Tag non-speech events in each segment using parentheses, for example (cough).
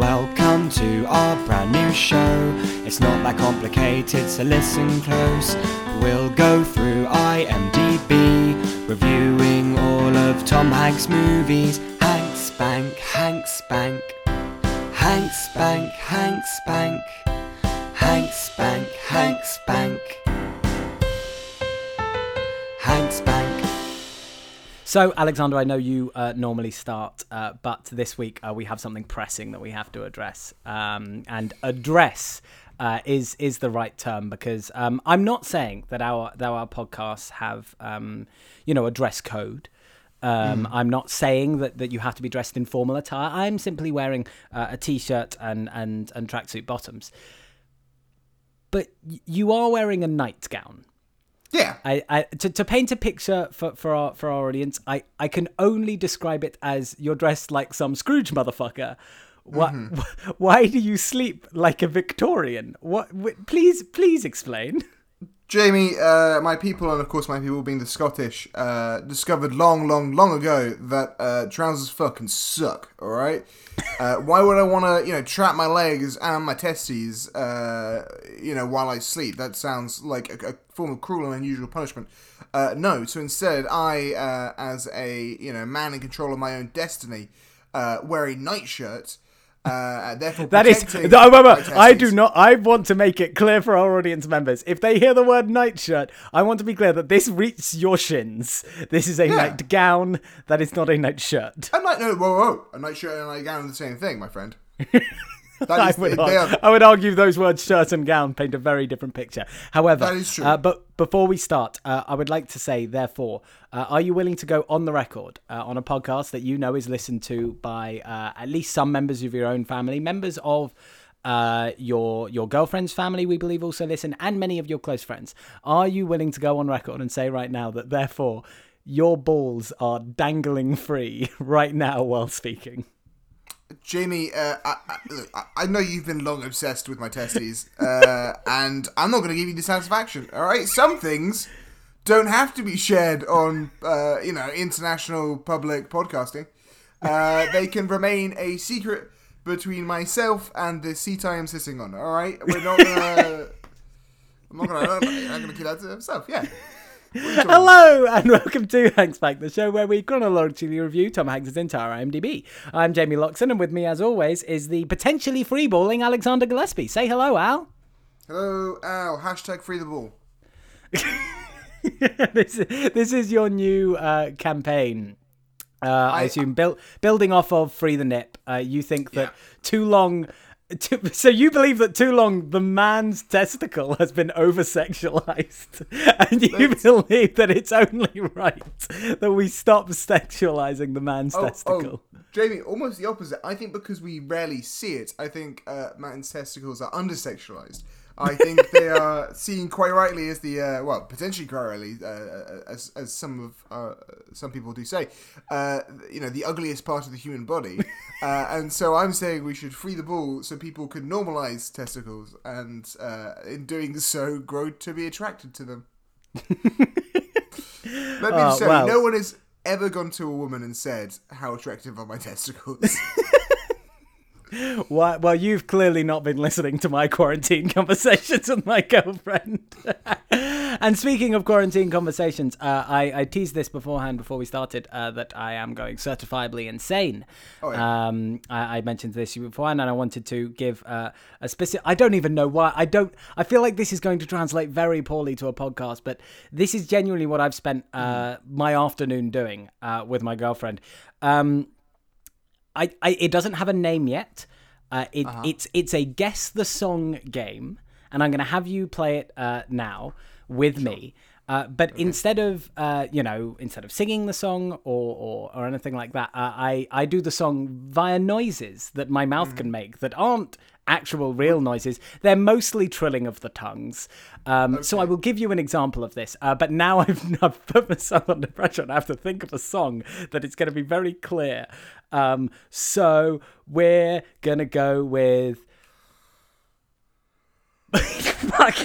Welcome to our brand new show. It's not that complicated, so listen close. We'll go through IMDb, reviewing all of Tom Hanks' movies. Hank Spank, Hank Spank, Hank Spank, Hank Spank, Hank Spank, Hank Spank, Hank Spank. So, Alexander, I know you uh, normally start, uh, but this week uh, we have something pressing that we have to address. Um, and address uh, is is the right term because um, I'm not saying that our that our podcasts have um, you know a dress code. Um, I'm not saying that, that you have to be dressed in formal attire. I'm simply wearing uh, a t-shirt and and and tracksuit bottoms. But y- you are wearing a nightgown. Yeah. I, I to, to paint a picture for, for our for our audience, I, I can only describe it as you're dressed like some Scrooge motherfucker. Why, mm-hmm. (laughs) why do you sleep like a Victorian? What? wh- Please, please explain. (laughs) Jamie, uh, my people, and of course my people being the Scottish, uh, discovered long, long, long ago that uh, trousers fucking suck. All right. Uh, (laughs) why would I want to, you know, trap my legs and my testes, uh, you know, while I sleep? That sounds like a, a form of cruel and unusual punishment. Uh, no. So instead, I, uh, as a you know man in control of my own destiny, uh, wear a nightshirt. Uh, therefore, That is, no, wait, I do not. I want to make it clear for our audience members. If they hear the word nightshirt, I want to be clear that this reaches your shins. This is a nightgown. That is not a nightshirt. A night, no, whoa, whoa, a nightshirt and a nightgown are the same thing, my friend. (laughs) (laughs) I would, they argue, are, I would argue those words shirt and gown paint a very different picture. However, That is true. Uh, but before we start, uh, I would like to say, therefore, uh, are you willing to go on the record uh, on a podcast that you know is listened to by uh, at least some members of your own family, members of uh, your your girlfriend's family, we believe also listen, and many of your close friends? Are you willing to go on record and say right now that therefore your balls are dangling free (laughs) right now while speaking? Jamie, uh, I, I, look, I- know you've been long obsessed with my testes, (laughs) uh, and I'm not going to give you dissatisfaction. All right, some things don't have to be shared on, uh, you know, international public podcasting. Uh, they can remain a secret between myself and the seat I am sitting on. All right, we're not gonna. I'm not gonna. I'm not gonna keep that to himself. Yeah. Hello and welcome to Hanks Bank, the show where we chronologically review Tom Hanks' entire IMDb. I'm Jamie Loxon, and with me, as always, is the potentially freeballing Alexander Gillespie. Say hello, Al. Hello, Al. Hashtag free the ball. (laughs) this, this is your new uh, campaign. Uh, I, I- assume built building off of Free the Nip. Uh, you think that Yeah. too long. So you believe that too long the man's testicle has been over sexualized, (laughs) and you That's- believe that it's only right that we stop sexualizing the man's Oh, testicle. oh, Jamie, almost the opposite. I think because we rarely see it, I think uh, man's testicles are undersexualized. I think (laughs) they are seen quite rightly as the uh, well, potentially quite rightly, uh, as as some of uh, some people do say, uh, you know, the ugliest part of the human body. (laughs) uh, and so I'm saying we should free the ball so people can normalize testicles, and uh, in doing so, grow to be attracted to them. (laughs) Let me Oh, just say, no one has ever gone to a woman and said, "How attractive are my testicles?" (laughs) Why, well, you've clearly not been listening to my quarantine (laughs) conversations with my girlfriend. And speaking of quarantine conversations, uh, I, I teased this beforehand before we started uh, that I am going certifiably insane. Oh, yeah. Um, I, I mentioned this beforehand, and I wanted to give uh, a specific. I don't even know why. I don't. I feel like this is going to translate very poorly to a podcast, but this is genuinely what I've spent uh, my afternoon doing uh, with my girlfriend. Um, I, I it doesn't have a name yet. Uh, it, It's it's a guess the song game, and I'm going to have you play it uh, now with me. Uh, but instead of uh, you know instead of singing the song or or, or anything like that, uh, I I do the song via noises that my mouth can make that aren't actual real noises. They're mostly trilling of the tongues. Um, So I will give you an example of this. Uh, but now (laughs) I've, I've put myself under pressure and I have to think of a song that it's going to be very clear. Um, so we're going to go with. (laughs) Fuck!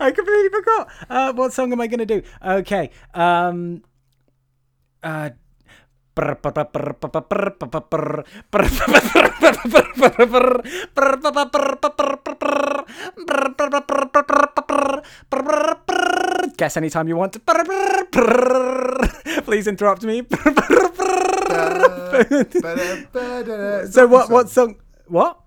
I completely forgot. Uh, what song am I going to do? Okay. Um, uh, Guess anytime you want. Please interrupt me. so what? What song? What?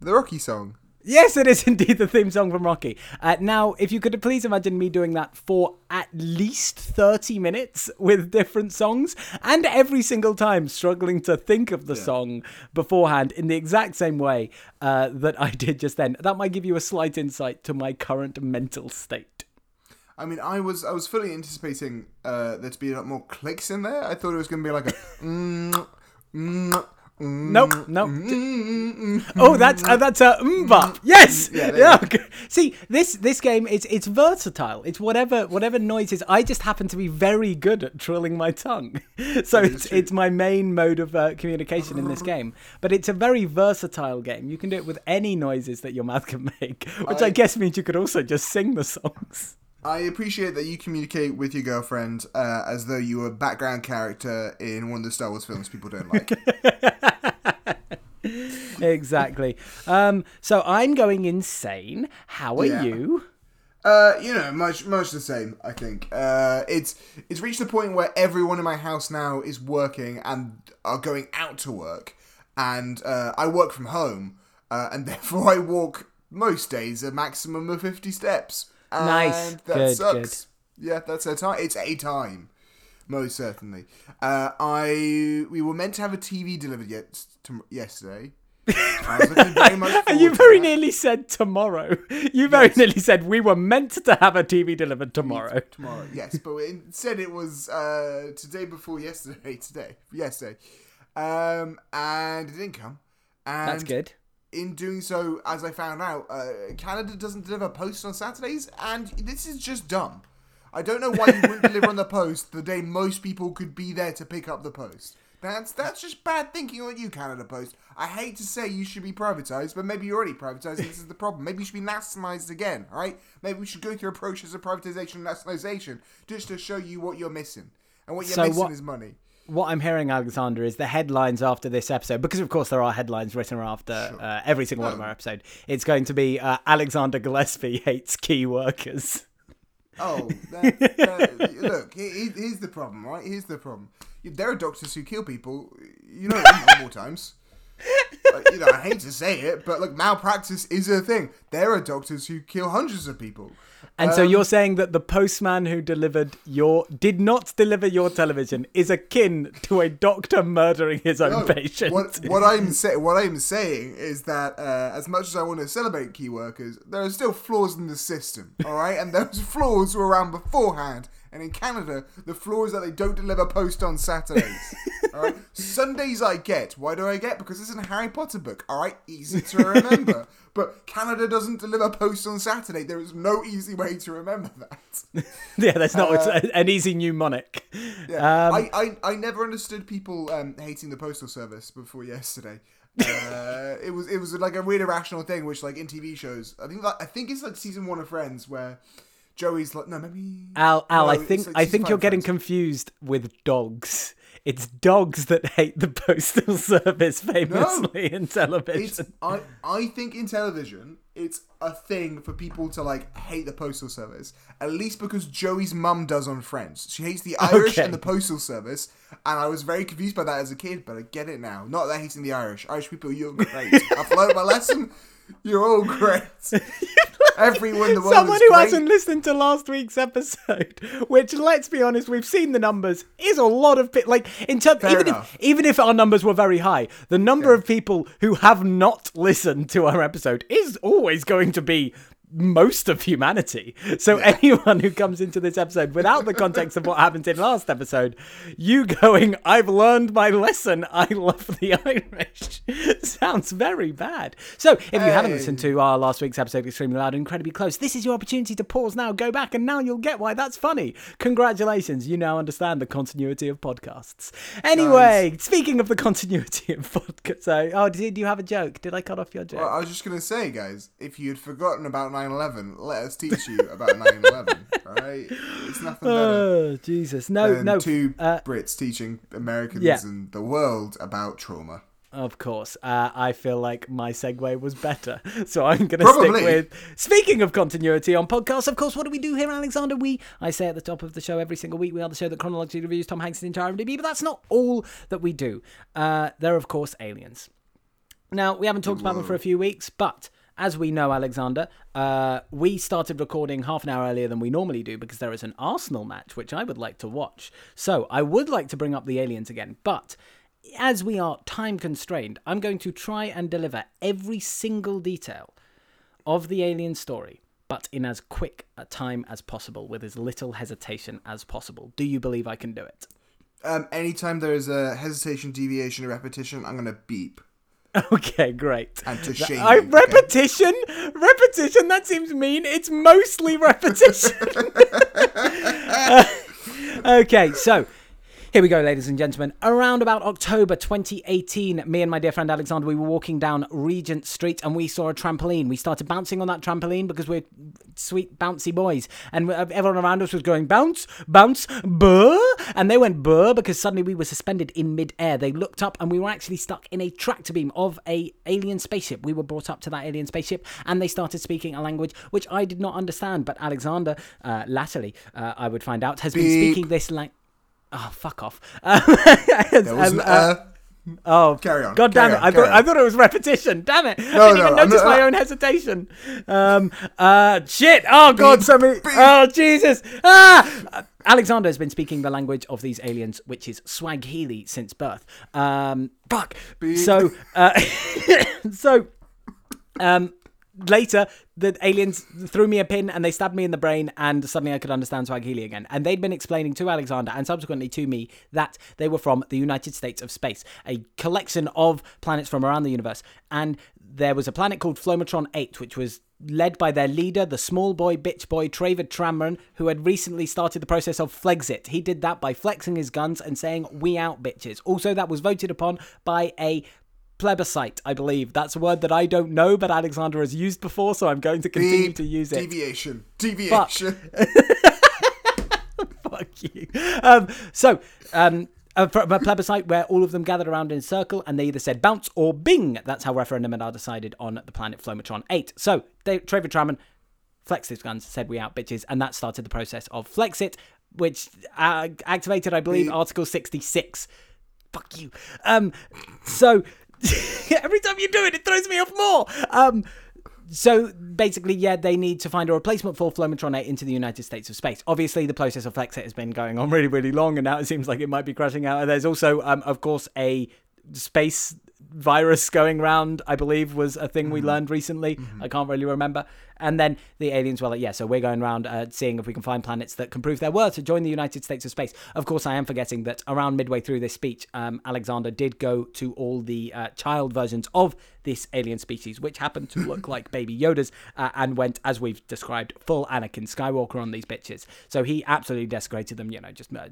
The Rocky song. Yes, it is (laughs) indeed the theme song from Rocky. Uh, now, if you could please imagine me doing that for at least 30 minutes with different songs, and every single time struggling to think of the yeah. song beforehand in the exact same way uh, that I did just then, that might give you a slight insight to my current mental state. I mean, I was I was fully anticipating uh, there to be a lot more clicks in there. I thought it was going to be like a. (laughs) Mm, mm, Nope, nope. Mm-hmm. oh, that's uh, that's uh, a mbop. Yes. Yeah. yeah. Okay. See, this this game it's it's versatile. It's whatever whatever noises. I just happen to be very good at trilling my tongue, (laughs) so it's it's my main mode of uh, communication in this game. But it's a very versatile game. You can do it with any noises that your mouth can make, which I, I guess means you could also just sing the songs. I appreciate that you communicate with your girlfriend uh, as though you were a background character in one of the Star Wars films people don't like. (laughs) exactly. Um, so I'm going insane. How are yeah. you? Uh, you know, much much the same. I think uh, it's it's reached the point where everyone in my house now is working and are going out to work, and uh, I work from home, uh, and (laughs) therefore I walk most days a maximum of fifty steps nice. That good, sucks. Good. Yeah, that's a time. It's a time. Most certainly. Uh, I we were meant to have a TV delivered yet (laughs) to, yesterday. you very nearly said tomorrow. You very yes. nearly said we were meant to have a TV delivered tomorrow. Tomorrow, yes, but instead it was uh, today before yesterday. (laughs) Today, yesterday, um, and it didn't come. And That's good in doing so, as I found out, uh, Canada doesn't deliver post on Saturdays, and this is just dumb. I don't know why you wouldn't (laughs) deliver on the post the day most people could be there to pick up the post. That's that's just bad thinking on you, Canada Post. I hate to say you should be privatized, but maybe you're already privatized. this is the problem. Maybe you should be nationalized again. All right? Maybe we should go through a process of privatization and nationalization just to show you what you're missing, and what you're so missing what, is money what I'm hearing, Alexander, is the headlines after this episode, because of course there are headlines written after sure. uh, every single one of our episodes. It's going to be uh, Alexander Gillespie (laughs) hates key workers. Oh, (laughs) that, that, look, here's the problem, right? Here's the problem. There are doctors who kill people, you know, normal times. you know, I hate to say it, but like malpractice is a thing. There are doctors who kill hundreds of people. And um, so you're saying that the postman who delivered your did not deliver your television is akin to a doctor murdering his own no, patient. What, what I'm saying, what I'm saying is that uh, as much as I want to celebrate key workers, there are still flaws in the system. All right, and those (laughs) flaws were around beforehand. And in Canada, the flaw is that they don't deliver post on Saturdays. (laughs) all right, Sundays I get. Why do I get? Because it's a Harry Potter book. All right, easy to remember. (laughs) but Canada doesn't deliver post on Saturday. There is no easy way to remember that. (laughs) yeah, that's not uh, an easy mnemonic. Yeah, um, I, I, I never understood people um, hating the postal service before yesterday. uh, it was it was like a weird irrational thing, which like in TV shows, I think like, I think it's like season one of Friends where Joey's like no maybe Al Al no, I think like I think you're getting confused with dogs. It's dogs that hate the postal (laughs) service famously no, in television. I, I think in television, it's a thing for people to like hate the postal service. At least because Joey's mum does on Friends. She hates the Irish okay. and the postal service, and I was very confused by that as a kid, but I get it now. Not that hating the Irish. Irish people, you're great. (laughs) I've learned my lesson. You're all great. (laughs) Everyone in the world. Someone who great. hasn't listened to last week's episode, (laughs) which let's be honest, we've seen the numbers, is a lot of people. like in terms even if even if our numbers were very high, the number yeah. of people who have not listened to our episode is always going to be most of humanity. So yeah. anyone who comes into this episode without the context of what happened in last episode, you going, I've learned my lesson. I love the Irish. (laughs) Sounds very bad. So if you hey. haven't listened to um, our last week's episode, Extremely Loud Incredibly Close, this is your opportunity to pause now, go back, and now you'll get why that's funny. Congratulations. You now understand the continuity of podcasts. Anyway, nice. speaking of the continuity of (laughs) podcasts, so, oh, did you have a joke? Did I cut off your joke? Well, I was just going to say, guys, if you'd forgotten about 9/11. Let us teach you about 9/11. All right, it's nothing better Oh, Jesus. No, no. two uh, Brits teaching Americans Yeah. and the world about trauma. Of course. Uh, I feel like my segue was better. (laughs) So I'm going to stick with. Speaking of continuity on podcasts, of course, what do we do here, Alexander? We, I say at the top of the show every single week, we are the show that chronologically reviews Tom Hanks' entire IMDb, but that's not all that we do. Uh, there are, of course, aliens. Now, we haven't talked about them for a few weeks, but as we know, Alexander, uh, we started recording half an hour earlier than we normally do because there is an Arsenal match which I would like to watch. So I would like to bring up the aliens again, but as we are time constrained, I'm going to try and deliver every single detail of the alien story, but in as quick a time as possible, with as little hesitation as possible. Do you believe I can do it? Um, anytime there is a hesitation, deviation, or repetition, I'm gonna beep. (laughs) Okay, great. And to shame I, you, okay? repetition, repetition. That seems mean. It's mostly repetition. (laughs) (laughs) okay, so here we go, ladies and gentlemen. Around about October 2018, me and my dear friend Alexander, we were walking down Regent Street and we saw a trampoline. We started bouncing on that trampoline because we're sweet, bouncy boys. And everyone around us was going, bounce, bounce, burr. And they went burr because suddenly we were suspended in mid-air. They looked up and we were actually stuck in a tractor beam of a alien spaceship. We were brought up to that alien spaceship and they started speaking a language which I did not understand. But Alexander, uh, latterly, uh, I would find out, has been speaking this language. Oh, fuck off. (laughs) Um, There was um, an uh, uh, Oh, Carry on, God damn it! on, I carry thought I thought it was repetition. Damn it! I didn't no, even notice not- my own hesitation. Um. Uh. Shit. Oh God. Beep, So many. beep. Oh Jesus. Ah. Uh, Alexander has been speaking the language of these aliens, which is Swahili since birth. Um. Fuck. Beep. So. Uh. (laughs) so. Um. Later, the aliens threw me a pin and they stabbed me in the brain, and suddenly I could understand Swahili again. And they'd been explaining to Alexander and subsequently to me that they were from the United States of Space, a collection of planets from around the universe. And there was a planet called Flomatron 8, which was led by their leader, the small boy bitch boy Travid Tramran, who had recently started the process of Flexit. He did that by flexing his guns and saying, We out, bitches. Also, that was voted upon by a plebiscite, I believe. That's a word that I don't know, but Alexander has used before, so I'm going to continue beep, to use it. deviation, deviation. (laughs) Fuck you. Um, so, um, a, a plebiscite where all of them gathered around in a circle and they either said bounce or bing. That's how referendum and are decided on the planet Flomatron 8. So, they, Trevor Tramman flexed his guns, said we out bitches, and that started the process of Flexit, which uh, activated, I believe. Article 66. Fuck you. Um, so, (laughs) every time you do it, it throws me off more. Um, so basically, yeah, they need to find a replacement for Flomatron 8 into the United States of Space. Obviously, the process of Flexit has been going on (laughs) really, really long, and now it seems like it might be crashing out. And there's also, um, of course, a space virus going around, I believe, was a thing we learned recently. I can't really remember. And then the aliens were like, yeah, so we're going around uh, seeing if we can find planets that can prove their worth to join the United States of Space. Of course, I am forgetting that around midway through this speech, um, Alexander did go to all the uh, child versions of this alien species, which happened to look (laughs) like baby Yodas, uh, and went, as we've described, full Anakin Skywalker on these bitches. So he absolutely desecrated them, you know, just uh,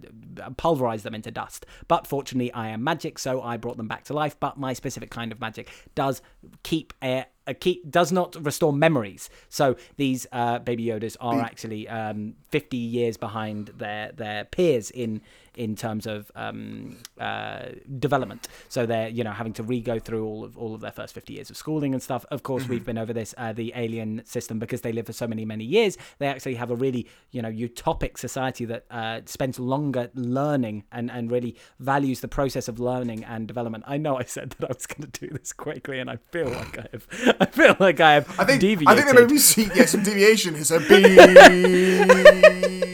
pulverized them into dust. But fortunately, I am magic, so I brought them back to life. But my specific kind of magic does keep a a key does not restore memories. So these uh, baby Yodas are actually um, 50 years behind their their peers in in terms of um, uh, development. So they're you know having to re-go through all of all of their first 50 years of schooling and stuff. Of course, we've been over this uh, the alien system because they live for so many many years. They actually have a really you know utopic society that uh, spends longer learning and and really values the process of learning and development. I know I said that I was going to do this quickly, and I feel like I have. (laughs) I feel like I have I think deviated. I think there may be yeah, some deviation. It's (laughs) a beep.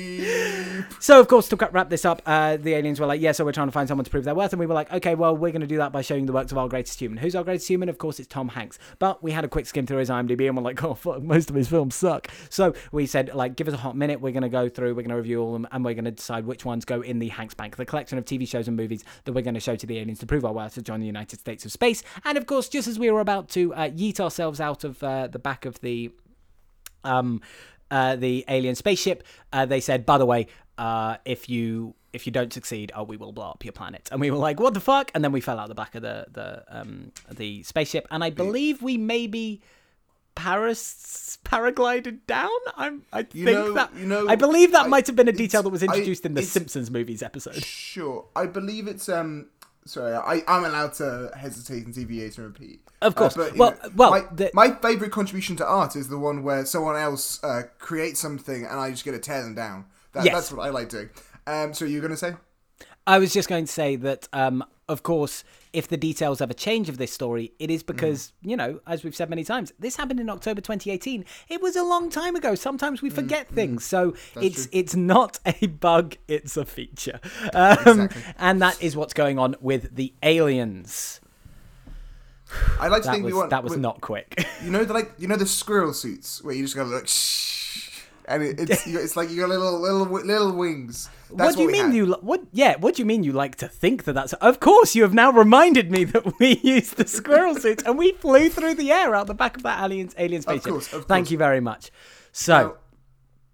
So, of course, to wrap this up, uh, the aliens were like, yeah, so we're trying to find someone to prove their worth. And we were like, okay, well, we're going to do that by showing the works of our greatest human. Who's our greatest human? Of course, it's Tom Hanks. But we had a quick skim through his IMDb and we're like, oh, fuck, most of his films suck. So we said, like, give us a hot minute. We're going to go through, we're going to review all of them, and we're going to decide which ones go in the Hanks Bank, the collection of TV shows and movies that we're going to show to the aliens to prove our worth to join the United States of Space. And, of course, just as we were about to uh, yeet ourselves out of uh, the back of the um, uh, the alien spaceship, uh, they said, by the way, uh, if you if you don't succeed, oh, we will blow up your planet. And we were like, what the fuck? And then we fell out the back of the the um, the spaceship, and I believe we maybe Paris paraglided down. I'm. I You think know- that. you know, I believe that I- might have been a detail that was I- introduced in the Simpsons movies episode. Sure, I believe it's um. Sorry, I, I'm allowed to hesitate and deviate and repeat. Of course. but, Well- know, well, my, the- my favorite contribution to art is the one where someone else uh, creates something and I just get to tear them down. That, Yes. That's what I like doing. Um, so you're gonna say? I was just going to say that, um, of course, if the details ever change of this story, it is because, you know, as we've said many times, this happened in October 2018. It was a long time ago. Sometimes we forget things. So it's true. it's not a bug, it's a feature. (laughs) Um, Exactly. And that is what's going on with the aliens. I like to That think was, we want. that was we- not quick. You know the (laughs) like you know the squirrel suits where you just gotta look shh, and it, it's it's like you got little little little wings. That's what do you mean had. you what yeah what do you mean you like to think that that's of course you have now reminded me that we (laughs) used the squirrel suits and we flew through the air out the back of that aliens alien spaceship course, of thank you very much so Now,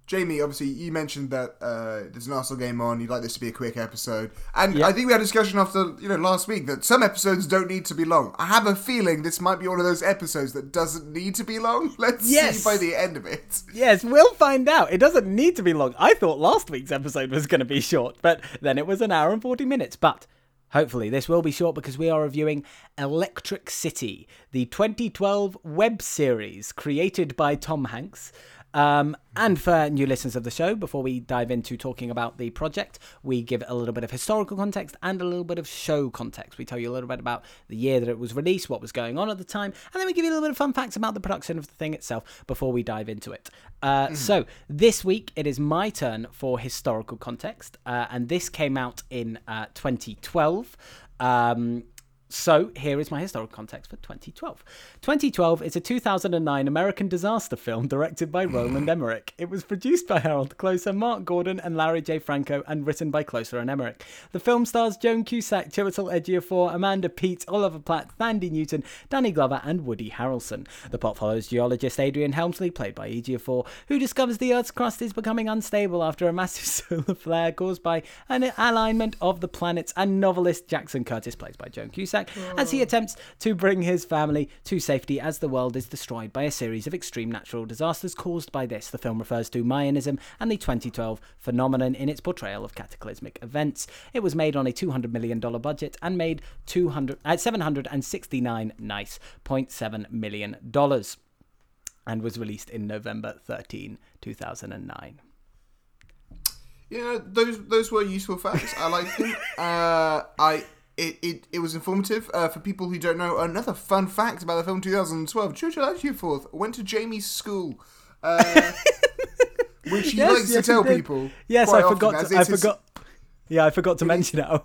Jamie, obviously, you mentioned that uh, there's an Arsenal game on. You'd like this to be a quick episode, and Yeah. I think we had a discussion after you know last week that some episodes don't need to be long. I have a feeling this might be one of those episodes that doesn't need to be long. (laughs) Let's Yes. see by the end of it. yes we'll find out it doesn't need to be long i thought last week's episode was going to be short but then it was an hour and 40 minutes but Hopefully, this will be short because we are reviewing Electric City, the 2012 web series created by Tom Hanks. Um, and for new listeners of the show, before we dive into talking about the project, we give a little bit of historical context and a little bit of show context. We tell you a little bit about the year that it was released, what was going on at the time, and then we give you a little bit of fun facts about the production of the thing itself before we dive into it. Uh, So, this week it is my turn for historical context, uh, and this came out in uh, 2012. Um, so here is my historical context for 2012. 2012 is a 2009 American disaster film directed by Roland (laughs) Emmerich. It was produced by Harald Kloser, Mark Gordon, and Larry J. Franco, and written by Kloser and Emmerich. The film stars John Cusack, Chiwetel Ejiofor, Amanda Peet, Oliver Platt, Thandie Newton, Danny Glover, and Woody Harrelson. The plot follows geologist Adrian Helmsley, played by Ejiofor, who discovers the Earth's crust is becoming unstable after a massive (laughs) solar flare caused by an alignment of the planets, and novelist Jackson Curtis, played by John Cusack, as he attempts to bring his family to safety as the world is destroyed by a series of extreme natural disasters caused by this. The film refers to Mayanism and the 2012 phenomenon in its portrayal of cataclysmic events. It was made on a $200 million budget and made 200 uh, 769 nice 0.7 million dollars and was released in November 13, 2009. You know, those those were useful facts. I liked them. (laughs) Uh, I it, it, it was informative uh, for people who don't know. Another fun fact about the film 2012: Churchill Ejiofor went to Jamie's school, uh, (laughs) which he Yes, likes yes, to tell people. Yes, I forgot. To, I his- forgot. Yeah, I forgot to (laughs) mention it.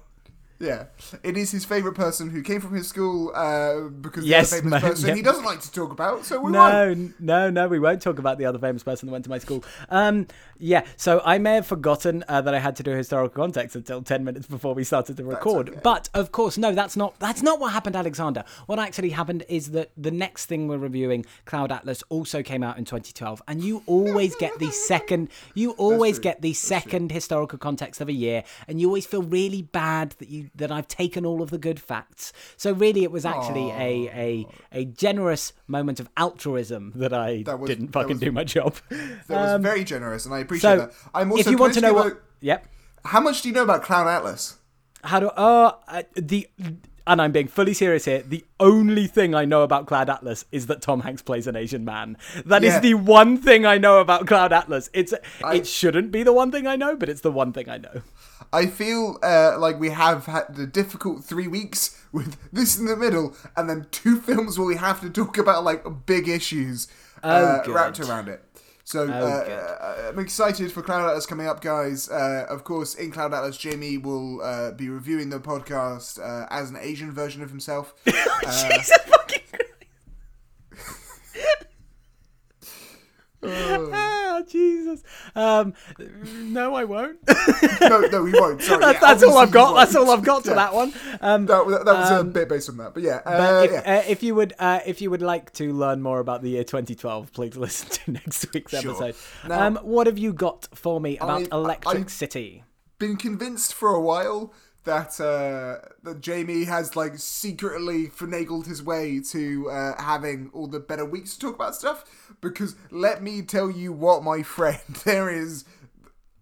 Yeah, it is his favourite person who came from his school uh, because Yes, the other famous person he doesn't like to talk about. So we. No, n- no, no, we won't talk about the other famous person that went to my school. Um, yeah, so I may have forgotten uh, that I had to do historical context until ten minutes before we started to record. okay. But of course, no, that's not that's not what happened, Alexander. What actually happened is that the next thing we're reviewing, Cloud Atlas, also came out in 2012, and you always get the (laughs) second, you always get the second historical context of a year, and you always feel really bad that you that I've taken all of the good facts. So really, it was actually a a a generous moment of altruism that I That was- didn't fucking was- do my job. That was very generous, and I appreciate Um, so that. I'm also. if you want to know give what, yep, how much do you know about Clown Atlas? how do uh uh, the. And I'm being fully serious here. The only thing I know about Cloud Atlas is that Tom Hanks plays an Asian man. That is Yeah. the one thing I know about Cloud Atlas. It's I- it shouldn't be the one thing I know, but it's the one thing I know. I feel uh, like we have had a difficult three weeks with this in the middle, and then two films where we have to talk about like big issues uh, good. wrapped around it. So uh, good. uh, I'm excited for Cloud Atlas coming up, guys. Uh, of course, in Cloud Atlas, Jamie will uh, be reviewing the podcast uh, as an Asian version of himself. (laughs) Uh, Jesus fucking uh, (laughs) Ah, Jesus. Um, no, I won't. (laughs) no, no, we won't. Sorry, that's, yeah, that's all I've got. That's all I've got to Yeah. that one. Um, That, that, that was a Um, bit based on that, but yeah, uh, but if, yeah. uh, if you would, uh, if you would like to learn more about the year 2012, please (laughs) listen to next week's Sure. episode. Now- um, what have you got for me about I- Electric I- City? been convinced for a while that uh, that Jamie has like secretly finagled his way to uh, having all the better weeks to talk about stuff. Because let me tell you what, my friend, (laughs) there is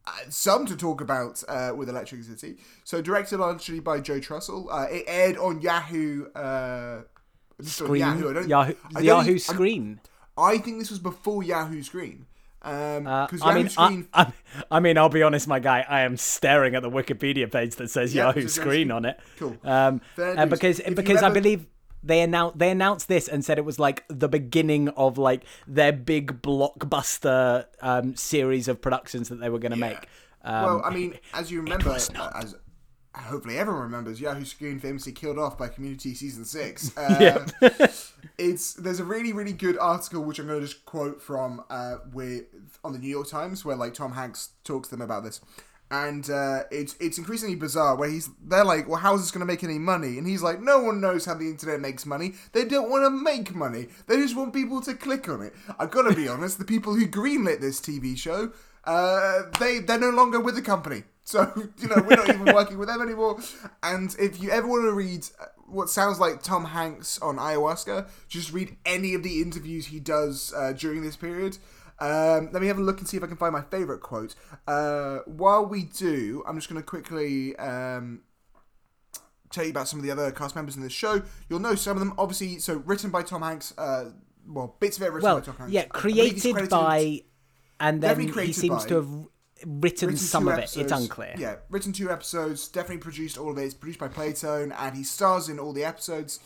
uh, some to talk about uh, with Electric City. So directed largely by Joe Trussell. Uh, it aired on Yahoo. Uh, on Screen. Yahoo. I don't, Yahoo, I don't Yahoo think- I'm- Screen. I think this was before Yahoo Screen. Um, Uh, because I Yahoo mean, Screen. I, I, I mean, I'll be honest, my guy. I am staring at the Wikipedia page that says Yeah, Yahoo it says Yahoo Screen on it. Cool. Um, uh, because If because I believe they announced they announced this and said it was like the beginning of like their big blockbuster um, series of productions that they were going to make. Um, well, I mean, as you remember, as hopefully everyone remembers, Yahoo Screen famously killed off by Community season six. (laughs) Uh, (laughs) it's there's a really really good article which I'm going to just quote from uh, with on the New York Times where like Tom Hanks talks to them about this. And uh, it's it's increasingly bizarre where he's they're like, well, how is this going to make any money? And he's like, no one knows how the internet makes money. They don't want to make money. They just want people to click on it. I've got to be (laughs) honest. The people who greenlit this TV show, uh, they they're no longer with the company. So you know we're not even (laughs) working with them anymore. And if you ever want to read uh, what sounds like Tom Hanks on ayahuasca, just read any of the interviews he does uh, during this period. Um, let me have a look and see if I can find my favorite quote. Uh, while we do, I'm just going to quickly um, tell you about some of the other cast members in the show. You'll know some of them, obviously. So written by Tom Hanks. Uh, well, bits of it written well, by Tom Hanks. yeah, I believe he's created by, and then he seems by- to have written, written some of it. It's unclear. Yeah, written two episodes. Definitely produced all of it. It's produced by Playtone, and he stars in all the episodes.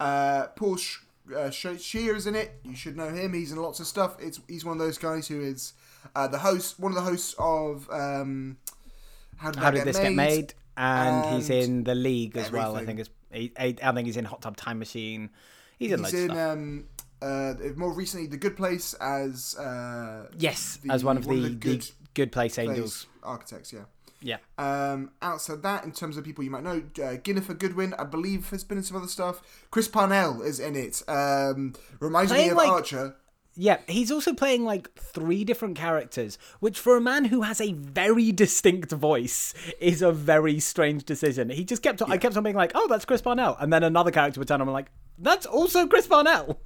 Uh, Paul Sh- uh, Sh- Scheer is in it. You should know him. He's in lots of stuff. It's he's one of those guys who is uh, the host, one of the hosts of um, How Did, How did this made? get made? And, he's in the league as well. I think it's. He, I think he's in Hot Tub Time Machine. He's in He's of in um, uh, more recently The Good Place as uh, yes, the- as one of the, the, good good, place angels. architects. Yeah. Yeah. Um, outside that, in terms of people you might know, uh, Ginnifer Goodwin, I believe, has been in some other stuff. Chris Parnell is in it. Um, reminds me of like- Archer. Yeah, he's also playing like three different characters, which for a man who has a very distinct voice is a very strange decision. He just kept on, I kept on being like, "Oh, that's Chris Parnell," and then another character would turn on, I'm like, "That's also Chris Parnell."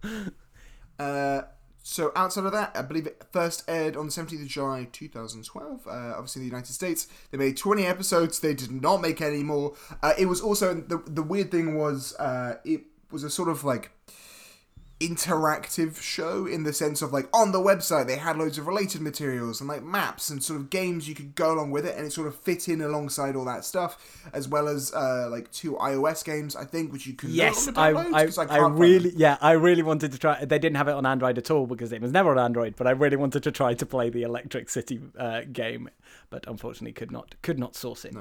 Uh, so outside of that, I believe it first aired on the 17th of July 2012. Uh, obviously, in the United States, they made 20 episodes. They did not make any more. Uh, it was also the the weird thing was uh, it was a sort of like interactive show in the sense of like on the website they had loads of related materials and like maps and sort of games you could go along with it and it sort of fit in alongside all that stuff as well as uh like two ios games i think which you can yes, no I, longer download, I, really, yeah, I really wanted to try. They didn't have it on Android at all because it was never on Android. But I really wanted to try to play the Electric City uh, game, but unfortunately could not, could not source it.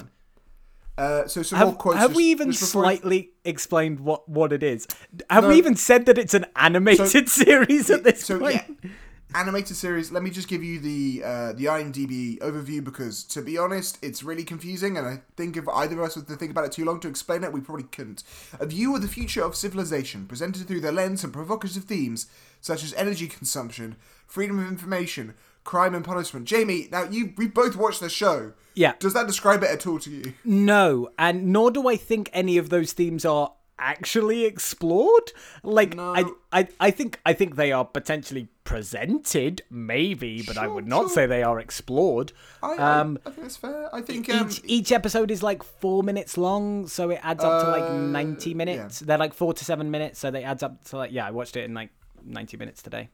Uh so some more Have, quotes have just- we even just before slightly explained what, what it is? Have No. we even said that it's an animated (laughs) series at this so point? yeah, animated series. Let me just give you the uh, the IMDb overview because, to be honest, it's really confusing, and I think if either of us were to think about it too long to explain it, we probably couldn't. A view of the future of civilization, presented through the lens of provocative themes such as energy consumption, freedom of information, crime and punishment. Jamie, now you we both watched the show. Yeah. Does that describe it at all to you? No, and nor do I think any of those themes are actually explored. Like No. I, I, I think I think they are potentially presented, maybe, but I would not sure. say they are explored. I, um, I, I think that's fair. I think um, each each episode is like four minutes long, so it adds up to like Uh, ninety minutes. They're like four to seven minutes, so they adds up to like yeah. I watched it in like ninety minutes today.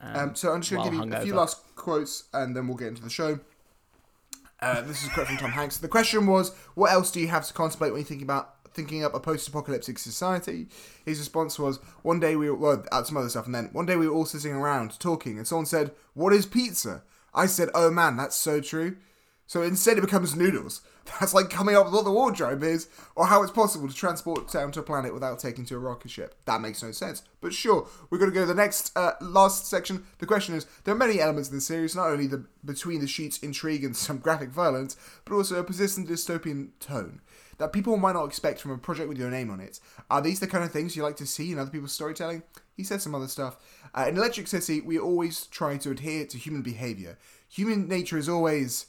Um, so I'm just going to give you a few last quotes and then we'll get into the show. Uh, this is a quote from Tom Hanks. The question was, "What else do you have to contemplate when you think about thinking up a post-apocalyptic society?" His response was, "One day we were well, uh, some other stuff, and then one day we were all sitting around talking, and someone said, "What is pizza?" I said, "Oh man, that's so true." So instead, it becomes noodles. (laughs) That's like coming up with what the wardrobe is, or how it's possible to transport down to a planet without taking to a rocket ship. That makes no sense. But sure, we're going to go to the next, uh, last section. The question is: there are many elements in the series, not only the between the sheets intrigue and (laughs) some graphic violence, but also a persistent dystopian tone that people might not expect from a project with your name on it. Are these the kind of things you like to see in other people's storytelling? He said some other stuff. Uh, in Electric City, we always try to adhere to human behavior. Human nature is always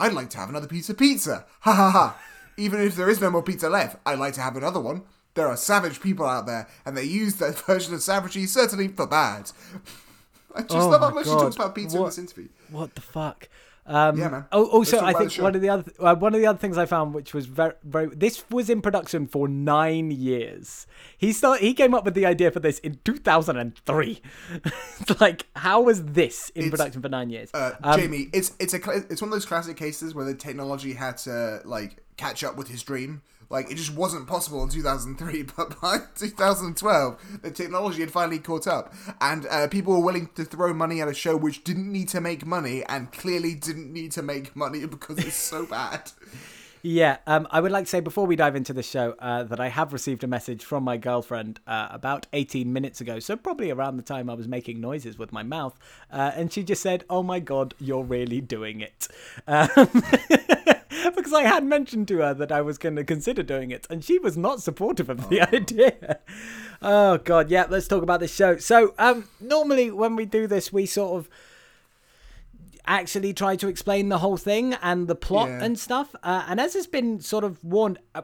I'd like to have another piece of pizza. Ha ha ha. even if there is no more pizza left, I'd like to have another one. There are savage people out there, and they use their (laughs) version of savagery certainly for bad. (laughs) I just Oh love how much she talks about pizza in this interview. What the fuck? Um, Yeah, man. Oh, also, I think one of the other uh, one of the other things I found, which was very, very, this was in production for nine years. He start, he came up with the idea for this in two thousand and three. (laughs) like, how was this in It's- production for nine years? Uh, Um, Jamie, it's it's a it's one of those classic cases where the technology had to like catch up with his dream. Like it just wasn't possible in 2003, (laughs) but by 2012, the technology had finally caught up, and uh, people were willing to throw money at a show which didn't need to make money, and clearly didn't need to make money (laughs) because it's so (laughs) bad. Yeah, um, I would like to say before we dive into the show uh, that I have received a message from my girlfriend uh, about 18 minutes ago, so probably around the time I was making noises with my mouth, uh, and she just said, "Oh my god, you're really doing it," um, (laughs) because I had mentioned to her that I was going to consider doing it, and she was not supportive of the idea. Oh god, yeah. Let's talk about this show. So, um, normally when we do this, we sort of actually try to explain the whole thing and the plot Yeah. and stuff. Uh, and as has been sort of warned, uh,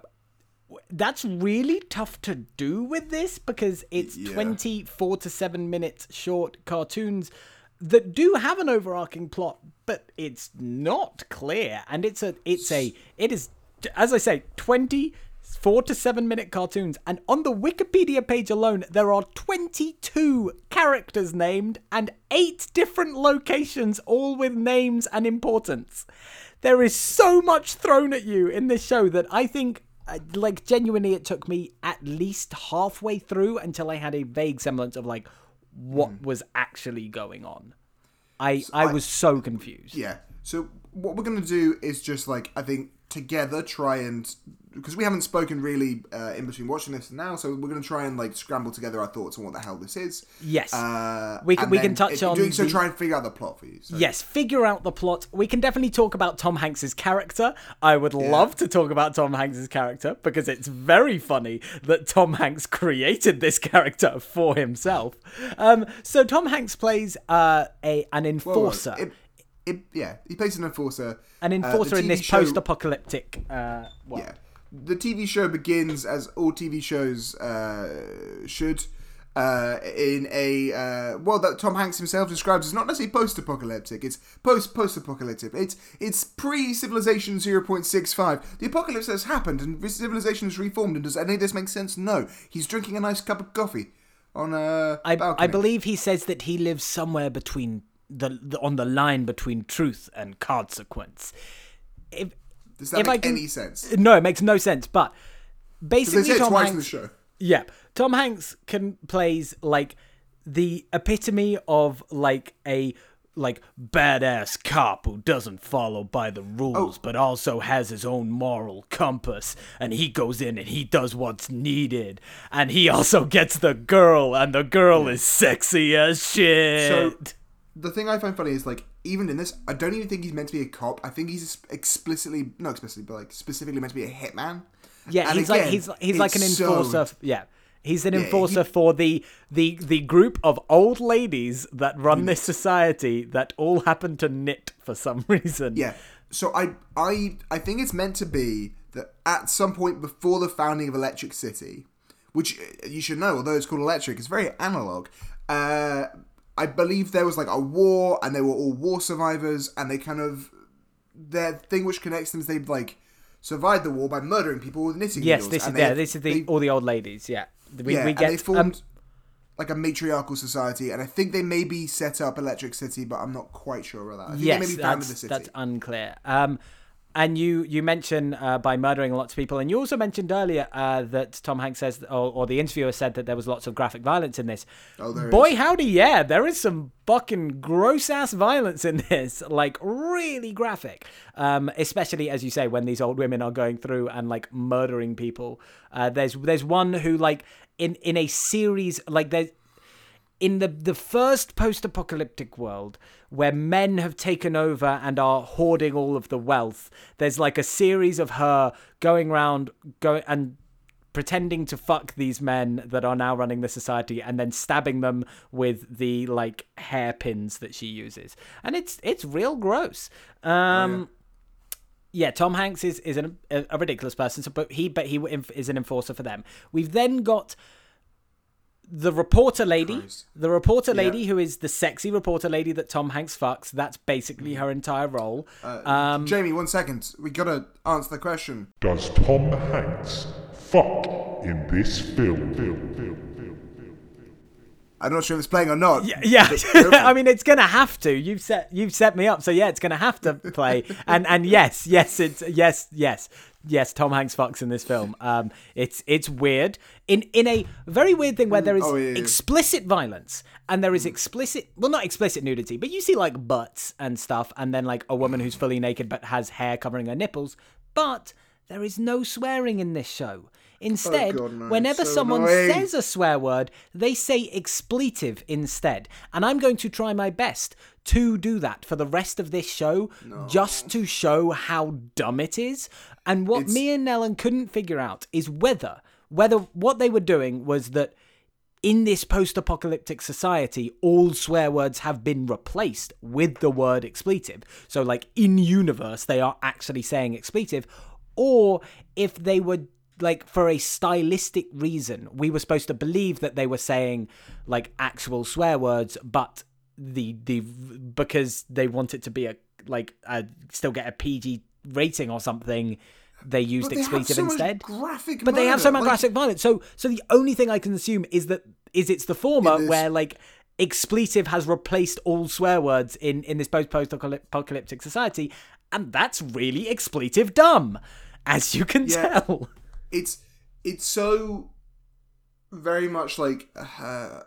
that's really tough to do with this because it's Yeah. 24 to 7 minutes short cartoons that do have an overarching plot but it's not clear and it's a it's a it is as i say 24 to 7 minute cartoons and on the wikipedia page alone there are 22 characters named and 8 different locations all with names and importance. There is so much thrown at you in this show that i think uh, like genuinely it took me at least halfway through until i had a vague semblance of like what was actually going on i i I- was so confused Yeah. So what we're gonna do is just like I think together try and because we haven't spoken really uh, in between watching this and now, so we're gonna try and like scramble together our thoughts on what the hell this is. Yes. Uh, We can- we can touch in on doing so. the- Try and figure out the plot for you. So. Yes, figure out the plot. We can definitely talk about Tom Hanks's character. I would love to talk about Tom Hanks's character because it's very funny that Tom Hanks (laughs) created this character for himself. Um, so Tom Hanks plays uh, a an Well, enforcer, It, it, yeah, he plays an enforcer. an Uh, enforcer in this show- post-apocalyptic. Uh, world. Yeah. The TV show begins as all TV shows uh, should. Uh, in a uh, well, that Tom Hanks himself describes as not necessarily post-apocalyptic. It's post post-apocalyptic. It's it's pre-civilization 0.65. The apocalypse has happened and civilization has reformed. And does any of this make sense? No. He's drinking a nice cup of coffee on a I, balcony. I believe he says that he lives somewhere between the, the on the line between truth and consequence. If Does that if make can- any sense? No, it makes no sense. But basically, Tom Hanks, in the show. Yeah, Tom Hanks can plays like the epitome of like a like badass cop who doesn't follow by the rules oh. but also has his own moral compass and he goes in and he does what's needed and he also gets the girl and the girl is sexy as shit. So the thing I find funny is like even in this, I don't even think he's meant to be a cop. I think he's explicitly, not explicitly, but like specifically meant to be a hitman. Yeah, And he's like he's he's like an it's so- enforcer. yeah. He's an Yeah, enforcer he- for the the the group of old ladies that run this society that all happen to knit for some (laughs) reason. Yeah. So I I I think it's meant to be that at some point before the founding of Electric City, which uh, you should know, although it's called Electric, it's very analog. Uh, I believe there was like a war, and they were all war survivors, and they kind of their thing which connects them is they like survived the war by murdering people with knitting Yes, needles. this is yeah, this is the they- all the old ladies. Yeah, we, yeah, we get they formed um, like a matriarchal society, and I think they maybe set up Electric City, but I'm not quite sure about that. I think yes, they maybe founded the that's city. that's unclear. Um, and you you mentioned uh, by murdering lots of people, and you also mentioned earlier uh, that Tom Hanks says, or, or the interviewer said that there was lots of graphic violence in this. Oh, there Boy, is. howdy, yeah, there is some fucking gross ass violence in (laughs) this, like really graphic. Um, especially as you say, when these old women are going through and like murdering people. Uh, there's there's one who like in in a series like there's in the the first post-apocalyptic world where men have taken over and are hoarding all of the wealth there's like a series of her going around going and pretending to fuck these men that are now running the society and then stabbing them with the like hairpins that she uses. And it's it's real gross. Um Yeah, Tom Hanks is is an, a, a ridiculous person, so, but he but he is an enforcer for them. We've then got the reporter lady, Christ. the reporter Yeah. lady who is the sexy reporter lady that Tom Hanks fucks. That's basically her entire role. um, Jamie, one second. We gotta answer the question. Does Tom Hanks fuck in this film? film, film, film? I'm not sure if it's playing or not. yeah, yeah. (laughs) I mean it's gonna have to. You've set you've set me up, so yeah, it's gonna have to play. (laughs) And and yes, yes, it's yes, yes, yes. Tom Hanks fucks in this film. Um, it's it's weird in in a very weird thing where there is oh, yeah, yeah. explicit violence and there is explicit well not explicit nudity, but you see like butts and stuff, and then like a woman who's fully naked but has hair covering her nipples. But there is no swearing in this show. Oh, instead, Oh, God, no, whenever so someone annoying. says a swear word, they say expletive instead. And I'm going to try my best to do that for the rest of this show, just to show how dumb it is. And what It's- me and Ellen couldn't figure out is whether whether what they were doing was that in this post-apocalyptic society, all swear words have been replaced with the word expletive. So, like in universe, they are actually saying expletive, or if they were like for a stylistic reason, we were supposed to believe that they were saying like actual swear words, but the the because they want it to be a like a, still get a PG rating or something. They used But they have expletive so much instead graphic but they have so much like- graphic violence. So, so the only thing I can assume is that is it's the former It where like expletive has replaced all swear words in in this post post apocalyptic society, and that's really expletive dumb, as you can Yeah. tell. It's it's so very much like uh,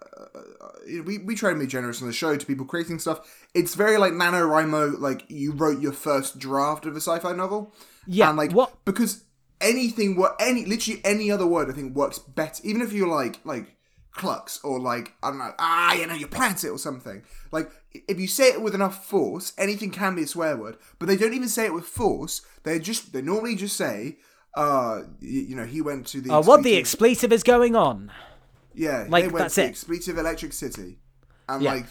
we we try to be generous on the show to people creating stuff. It's very like NaNoWriMo, like you wrote your first draft of a sci-fi novel. Yeah, and like what- because anything what any literally any other word I think works better. Even if you're like like clucks or like I don't know ah you know you plant it or something. Like if you say it with enough force, anything can be a swear word. But they don't even say it with force. They just they normally just say. Uh, you, you know, he went to the Uh, what the expletive- is going on? yeah, Like, they went that's to it. expletive Electric City, and Yeah. like,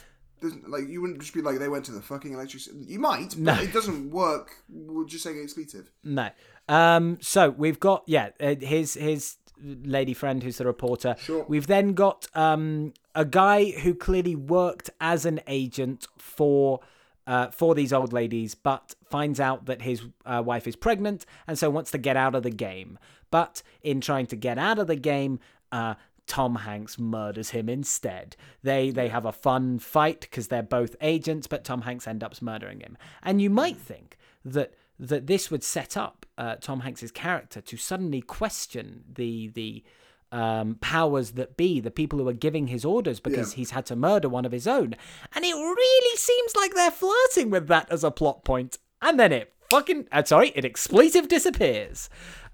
like you wouldn't just be like they went to the fucking Electric City. You might, but No. it doesn't work. We're just saying expletive. No. Um. So we've got yeah uh, his his lady friend who's the reporter. Sure. We've then got um a guy who clearly worked as an agent for. Uh, for these old ladies, but finds out that his uh, wife is pregnant and so wants to get out of the game. But in trying to get out of the game, uh, Tom Hanks murders him instead. They they have a fun fight because they're both agents, but Tom Hanks ends up murdering him. And you might think that that this would set up uh, Tom Hanks's character to suddenly question the the um, powers that be, the people who are giving his orders because Yeah. he's had to murder one of his own. And it really seems like they're flirting with that as a plot point. And then it fucking uh, sorry, it expletive disappears.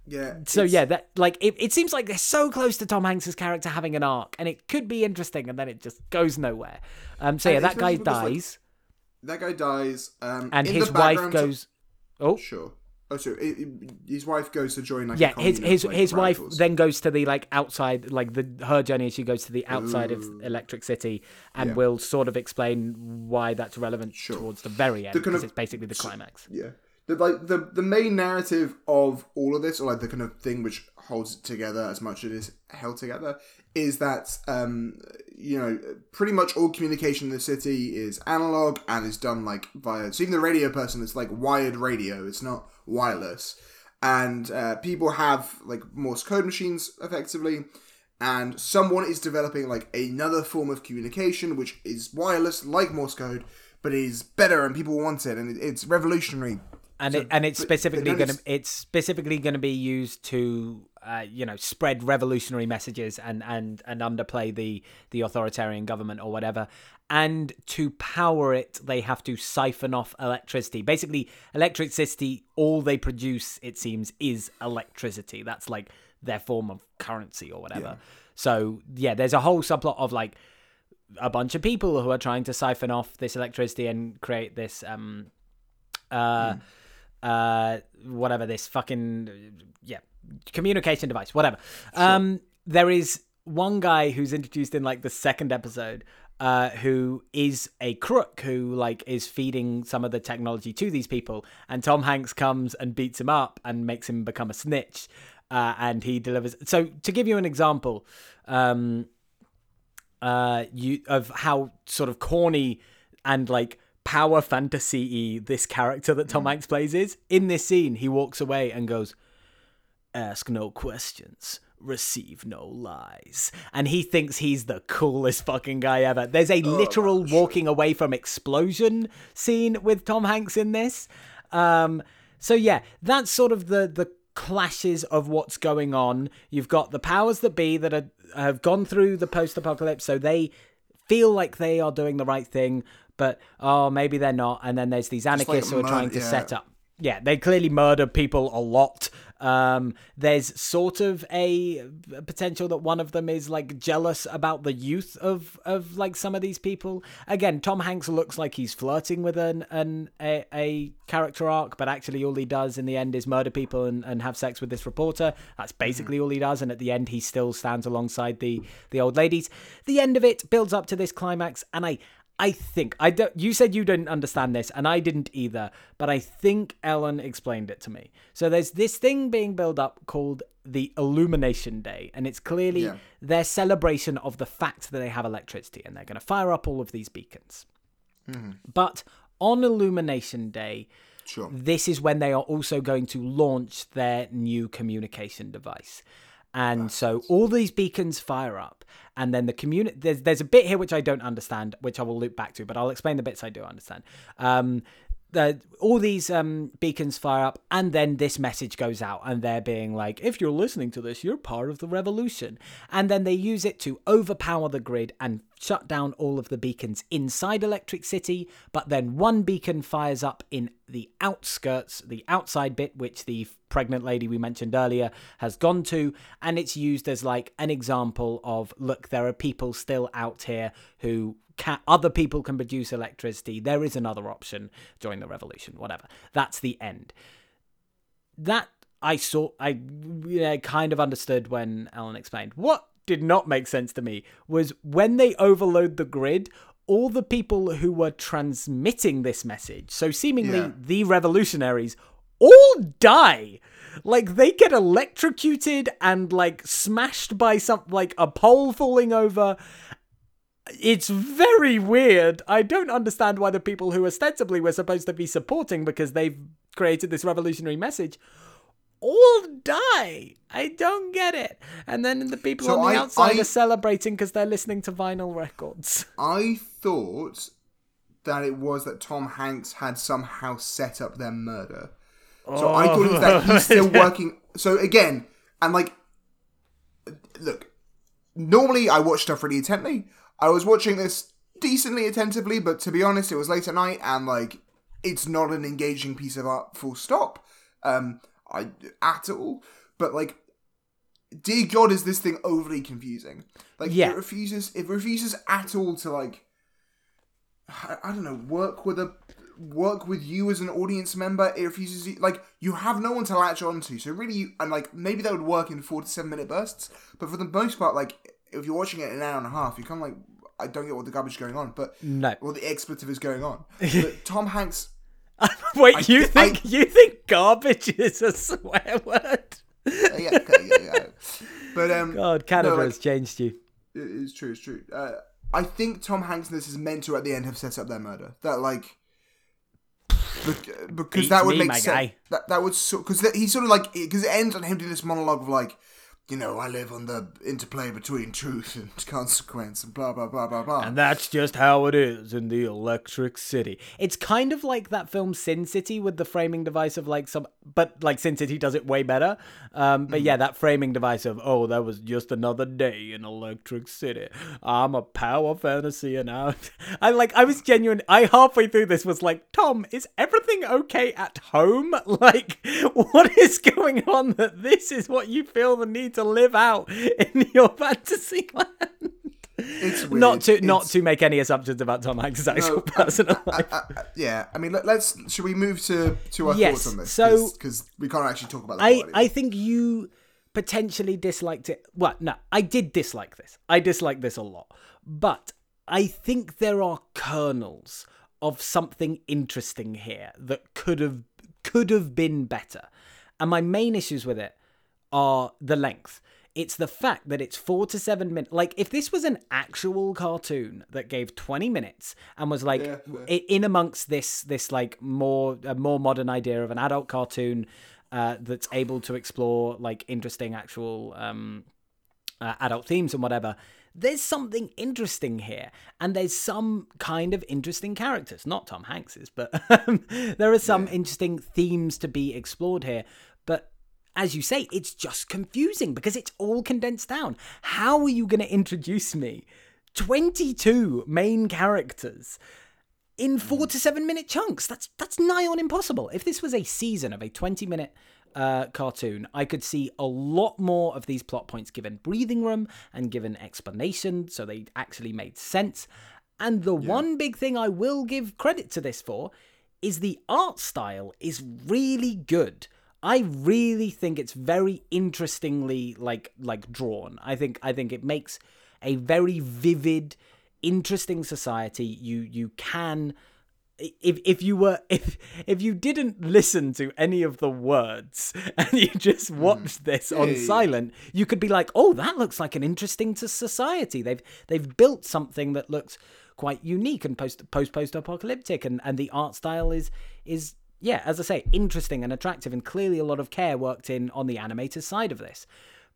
Yeah. So it's- yeah, that like it, it seems like they're so close to Tom Hanks's character having an arc, and it could be interesting, and then it just goes nowhere. Um, so yeah, that guy because, like, dies, that guy dies, um, and in his the wife goes. Oh Sure. Oh, so it, it- his wife goes to join like a yeah, his his like, his wife then goes to the like outside, like the her journey. She goes to the outside of Electric City, and Yeah. will sort of explain why that's relevant Sure. towards the very end because it's basically the climax. Yeah. The like the the main narrative of all of this, or like the kind of thing which holds it together as much as it is held together, is that um you know pretty much all communication in the city is analog and is done like via. So even the radio person, it's like wired radio. It's not wireless, and uh, people have like Morse code machines effectively. And someone is developing like another form of communication which is wireless, like Morse code, but is better and people want it, and it, it's revolutionary and So- it, and it's specifically going to it's specifically going to be used to uh, you know spread revolutionary messages and and and underplay the the authoritarian government or whatever. And to power it they have to siphon off electricity. Basically electricity all they produce it seems is electricity. That's like their form of currency or whatever. So yeah there's a whole subplot of like a bunch of people who are trying to siphon off this electricity and create this um uh uh whatever this fucking yeah communication device whatever um there is one guy who's introduced in like the second episode uh, who is a crook who like is feeding some of the technology to these people and tom hanks comes and beats him up and makes him become a snitch uh, and he delivers so to give you an example um, uh, you of how sort of corny and like power fantasy this character that Tom Hanks plays is. In this scene, he walks away and goes, Ask no questions. Receive no lies. And he thinks he's the coolest fucking guy ever. There's a literal walking away from explosion scene with Tom Hanks in this. Um, so yeah, that's sort of the the clashes of what's going on. You've got the powers that be that are, have gone through the post-apocalypse, so they feel like they are doing the right thing, but oh, maybe they're not. And then there's these anarchists who are trying to yeah. set up. Yeah, they clearly murder people a lot. Um, there's sort of a potential that one of them is like jealous about the youth of of like some of these people. Again, Tom Hanks looks like he's flirting with an an a, a character arc, but actually all he does in the end is murder people and, and have sex with this reporter. That's basically all he does, and at the end he still stands alongside the the old ladies. The end of it builds up to this climax, and I I think I don't. You said you didn't understand this, and I didn't either. But I think Ellen explained it to me. So there's this thing being built up called the Illumination Day, and it's clearly Yeah. their celebration of the fact that they have electricity, and they're going to fire up all of these beacons. Mm-hmm. But on Illumination Day, Sure. this is when they are also going to launch their new communication device. And so all these beacons fire up, and then the community. There's there's a bit here which I don't understand, which I will loop back to, but I'll explain the bits I do understand. Um, the, all these um, beacons fire up, and then this message goes out, and they're being like, "If you're listening to this, you're part of the revolution." And then they use it to overpower the grid and shut down all of the beacons inside Electric City. But then one beacon fires up in the outskirts, the outside bit, which the pregnant lady we mentioned earlier has gone to, and it's used as like an example of look, there are people still out here who can other people can produce electricity. There is another option. Join the revolution. Whatever. That's the end. That I saw. I kind of understood when Ellen explained. What did not make sense to me was when they overload the grid. All the people who were transmitting this message, so seemingly Yeah. the revolutionaries, all die. Like they get electrocuted and like smashed by some like a pole falling over. It's very weird. I don't understand why the people who ostensibly were supposed to be supporting because they've created this revolutionary message all die. I don't get it. And then the people So on the I- outside I- are celebrating because they're listening to vinyl records. I thought that it was that Tom Hanks had somehow set up their murder. So I thought it was that he's still (laughs) working. So again, and like, look, normally I watch stuff really intently. I was watching this decently attentively, but to be honest, it was late at night, and like, it's not an engaging piece of art. Full stop. Um, I at all. But like, dear God, is this thing overly confusing? Like, Yeah. it refuses. It refuses at all to like. I, I don't know. Work with a work with you as an audience member. It refuses. you, Like you have no one to latch onto. So really, you, and like maybe that would work in four to seven minute bursts. But for the most part, like if you're watching it in an hour and a half, you kind of like I don't get what the garbage is going on, but No. what the expletive is going on. (laughs) But Tom Hanks. (laughs) Wait, you I- think you think garbage is a swear word? uh, yeah, yeah, yeah. But um, God, Canada no, like, has changed you. It is true. It's true. Uh, I think Tom Hanks in this is meant to at the end have set up their murder. That like. Because Beats that would me, make sense. guy. That that would so because he's sort of like because it ends on him doing this monologue of like, you know, I live on the interplay between truth and (laughs) consequence and blah blah blah blah blah. And that's just how it is in the Electric City. It's kind of like that film Sin City with the framing device of like some, but like Sin City does it way better. Um, but yeah, that framing device of oh, that was just another day in Electric City. I'm a power fantasy and out. (laughs) I like. I was genuine. I halfway through this was like, Tom, is everything okay at home? (laughs) Like, what is going on? That this is what you feel the need to live out in (laughs) your fantasy land it's (laughs) weird. not to not to make any assumptions about Tom Hanks' actual No, personal life. uh, uh, yeah, I mean, let, let's. Should we move to to our Yes, thoughts on this? so- because we can't actually talk about that. I I think you potentially disliked it. Well, no, I did dislike this. I dislike this a lot. But I think there are kernels of something interesting here that could have could have been better. And my main issues with it are the length. It's the fact that it's four to seven minutes. Like, if this was an actual cartoon that gave twenty minutes and was like Yeah, i- in amongst this this like more a more modern idea of an adult cartoon uh, that's able to explore like interesting actual um, uh, adult themes and whatever. There's something interesting here, and there's some kind of interesting characters. Not Tom Hanks's, but (laughs) there are some interesting themes to be explored here. But as you say, it's just confusing because it's all condensed down. How are you going to introduce me? 22 main characters in four to seven minute chunks. That's that's nigh on impossible. If this was a season of a 20 minute uh, cartoon, I could see a lot more of these plot points given breathing room and given explanation so they actually made sense. And the one big thing I will give credit to this for is the art style is really good. I really think it's very interestingly like like drawn. I think I think it makes a very vivid, interesting society. You you can if if you were (laughs) if if you didn't listen to any of the words (laughs) and you just hmm. watched this on yeah. silent, you could be like, "Oh, that looks like an interesting to society. They've they've built something that looks quite unique and post post post apocalyptic, and and the art style is is yeah, as I say, interesting and attractive, and clearly a lot of care worked in on the animator's side of this."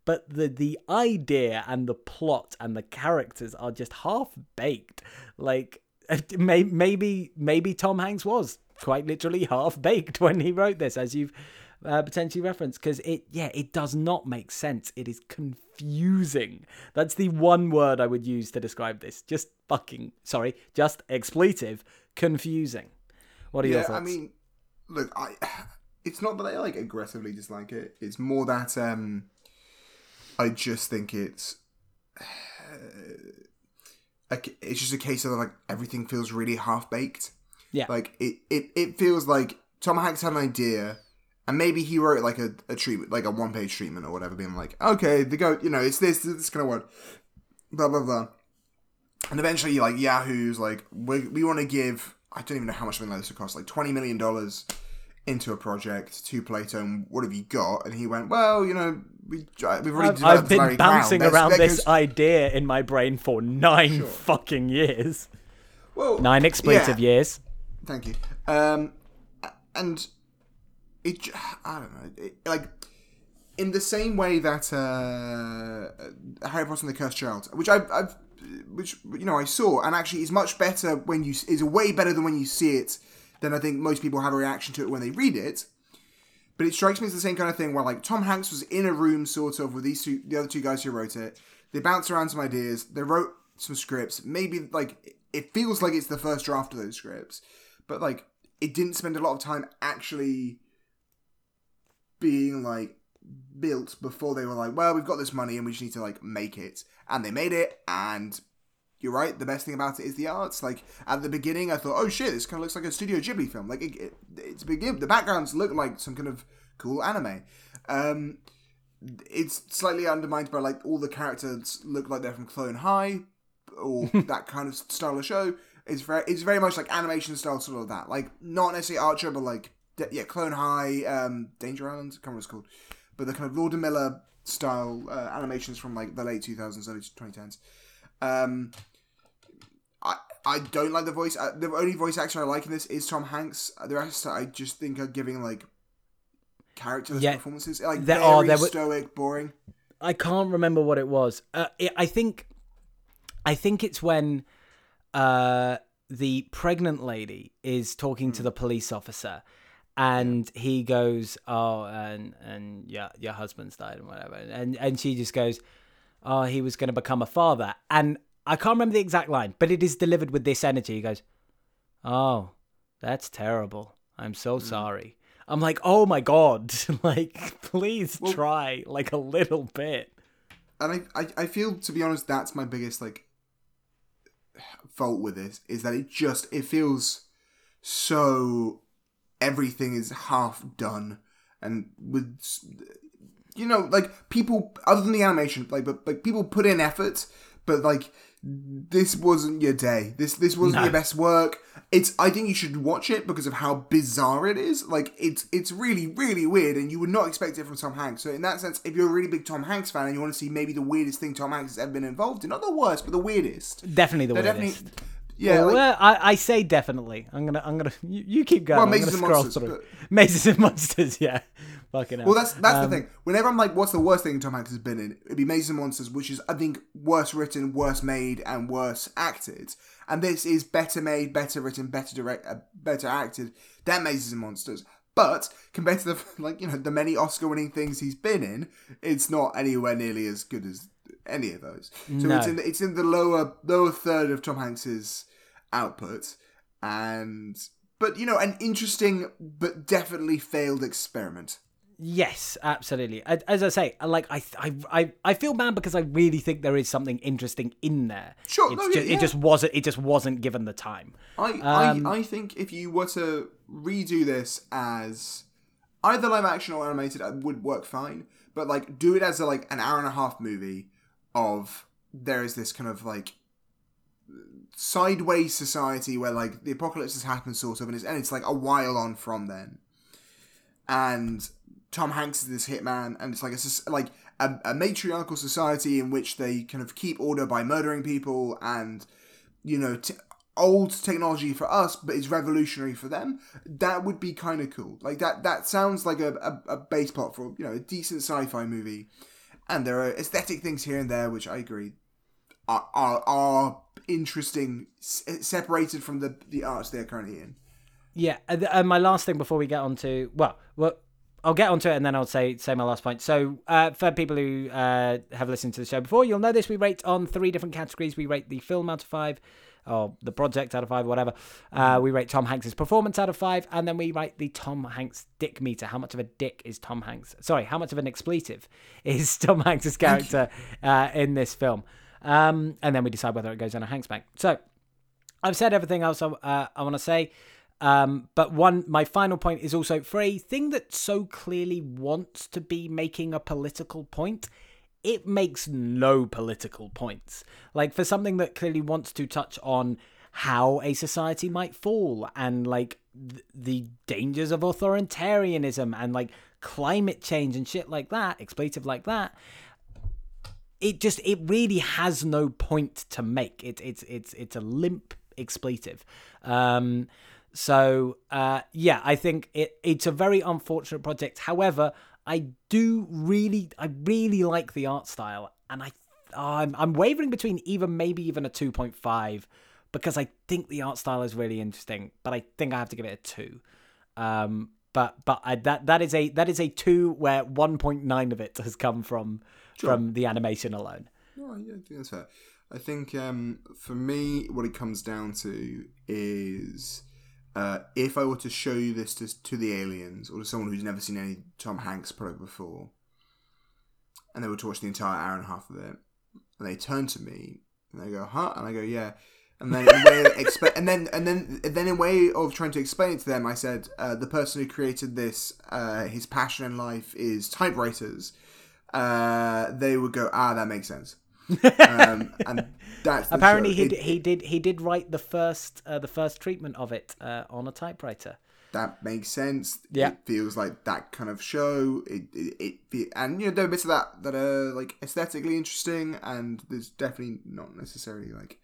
But the the idea and the plot and the characters are just half baked. Like (laughs) maybe maybe Tom Hanks was quite literally half baked (laughs) when he wrote this, as you've uh, potentially referenced, because it yeah it does not make sense. It is confusing. That's the one word I would use to describe this. Just fucking sorry, just expletive, confusing. What are your yeah, thoughts? I mean, look, I. (sighs) It's not that I like aggressively dislike it. It's more that um, I just think it's. (sighs) like it's just a case of like everything feels really half baked. yeah, Like it, it, it feels like Tom Hanks had an idea, and maybe he wrote like a, a treatment, like a one page treatment or whatever, being like, okay, the go, you know, it's this, this kind of work, blah blah blah, and eventually like Yahoo's like, we we want to give, I don't even know how much something like this would cost, like twenty million dollars into a project to Plato, and what have you got? And he went, well, you know, we we've already I've, developed I've been Larry bouncing Brown. Around this goes- (laughs) idea in my brain for nine fucking years, well, nine expletive yeah. years. Thank you. Um, and it, I don't know, it, like in the same way that uh, Harry Potter and the Cursed Child, which I, I've, which you know I saw, and actually is much better when you is way better than when you see it than I think most people have a reaction to it when they read it. But it strikes me as the same kind of thing where like Tom Hanks was in a room sort of with these two, the other two guys who wrote it. They bounced around some ideas. They wrote some scripts. Maybe like it feels like it's the first draft of those scripts, but like it didn't spend a lot of time actually being like built before they were like, well, we've got this money and we just need to like make it. And they made it, and you're right. The best thing about it is the arts. Like at the beginning, I thought, oh shit, this kind of looks like a Studio Ghibli film. Like it, it, it's begin. The backgrounds look like some kind of cool anime. Um, it's slightly undermined by like all the characters look like they're from Clone High or (laughs) that kind of style of show. It's very it's very much like animation style sort of that. Like not necessarily Archer, but like yeah, Clone High, um, Danger Island, I can't remember what it's called, but the kind of Lord and Miller style uh, animations from like the late two thousands, early twenty tens. Um, I I don't like the voice. Uh, the only voice actor I like in this is Tom Hanks. The rest I just think are giving like characterless Yeah, performances, like there very are- there were- stoic, boring. I can't remember what it was. Uh, it, I think, I think it's when uh, the pregnant lady is talking to the police officer, and he goes, "Oh, and and yeah, your husband's died and whatever," and and she just goes, "Oh, he was going to become a father," and I can't remember the exact line, but it is delivered with this energy. He goes, "Oh, that's terrible. I'm so mm. sorry." I'm like, "Oh my god! (laughs) like, please try like a little bit." and I, I, I feel to be honest that's my biggest like fault with this is that it just it feels so everything is half done and with you know, like people other than the animation, like but like people put in effort, but like this wasn't your day. This this wasn't No. your best work. It's I think you should watch it because of how bizarre it is. Like it's it's really really weird, and you would not expect it from Tom Hanks. So in that sense, if you're a really big Tom Hanks fan and you want to see maybe the weirdest thing Tom Hanks has ever been involved in, not the worst, but the weirdest, Definitely the they're weirdest. definitely yeah. Well, like- I, I say definitely. I'm gonna, I'm gonna. You, you keep going. Well, I'm Mazes and Monsters, through. but- Mazes and (laughs) monsters. Yeah. Fucking hell. Well, that's that's Um, the thing. Whenever I'm like, "What's the worst thing Tom Hanks has been in?" It'd be Mazes and Monsters, which is I think worse written, worse made, and worse acted. And this is better made, better written, better direct, uh, better acted than Mazes and Monsters. But compared to the (laughs) like you know the many Oscar-winning things he's been in, it's not anywhere nearly as good as any of those. So No. it's in the, it's in the lower lower third of Tom Hanks's output, and but you know an interesting but definitely failed experiment. Yes, absolutely. As I say, like I, I, I, feel bad because I really think there is something interesting in there. Sure, it's no, ju- yeah, yeah. it just wasn't. It just wasn't given the time. I, Um, I I think if you were to redo this as either live action or animated, it would work fine. But like, do it as a like an hour and a half movie of there is this kind of like sideways society where like the apocalypse has happened, sort of, and it's and it's like a while on from then, and Tom Hanks is this hitman, and it's like a like a, a matriarchal society in which they kind of keep order by murdering people and you know, t- old technology for us, but it's revolutionary for them. That would be kind of cool. Like that. That sounds like a, a, a base plot for you know a decent sci-fi movie. And there are aesthetic things here and there, which I agree are are, are interesting, s- separated from the the arts they're currently in. Yeah, and, and my last thing before we get on to well, well, I'll get onto it and then I'll say say my last point. So, uh, for people who uh, have listened to the show before, you'll know this. We rate on three different categories. We rate the film out of five, or the project out of five, whatever. Uh, we rate Tom Hanks's performance out of five, and then we rate the Tom Hanks dick meter. How much of a dick is Tom Hanks? Sorry, how much of an expletive (laughs) is Tom Hanks's character (laughs) uh, in this film? Um, and then we decide whether it goes on a Hanks bank. So, I've said everything else I, uh, I want to say. Um, but one, my final point is also for a thing that so clearly wants to be making a political point. It makes no political points. Like for something that clearly wants to touch on how a society might fall and like th- the dangers of authoritarianism and like climate change and shit like that, expletive like that it just it really has no point to make. It, it's it's it's a limp expletive. Um, so uh, yeah, I think it it's a very unfortunate project. However, I do really I really like the art style, and I I'm I'm wavering between even maybe even a two point five because I think the art style is really interesting, but I think I have to give it a two. Um, but but I, that that is a that is a two where one point nine of it (laughs) has come from from the animation alone. No, yeah, I think that's fair. I think um, for me, what it comes down to is uh, if I were to show you this to, to the aliens or to someone who's never seen any Tom Hanks product before, and they were to watch the entire hour and a half of it, and they turn to me and they go, "Huh?" and I go, "Yeah." And then, in way of expa- and then, and then, and then, in way of trying to explain it to them, I said, uh, "The person who created this, uh, his passion in life is typewriters." Uh, they would go, "Ah, that makes sense." um, (laughs) and that's Apparently, he It- he did he did write the first uh, the first treatment of it uh, on a typewriter. that makes sense. Yeah. it feels like that kind of show. It it, it and you know there are bits of that that are like aesthetically interesting, and there's definitely not necessarily like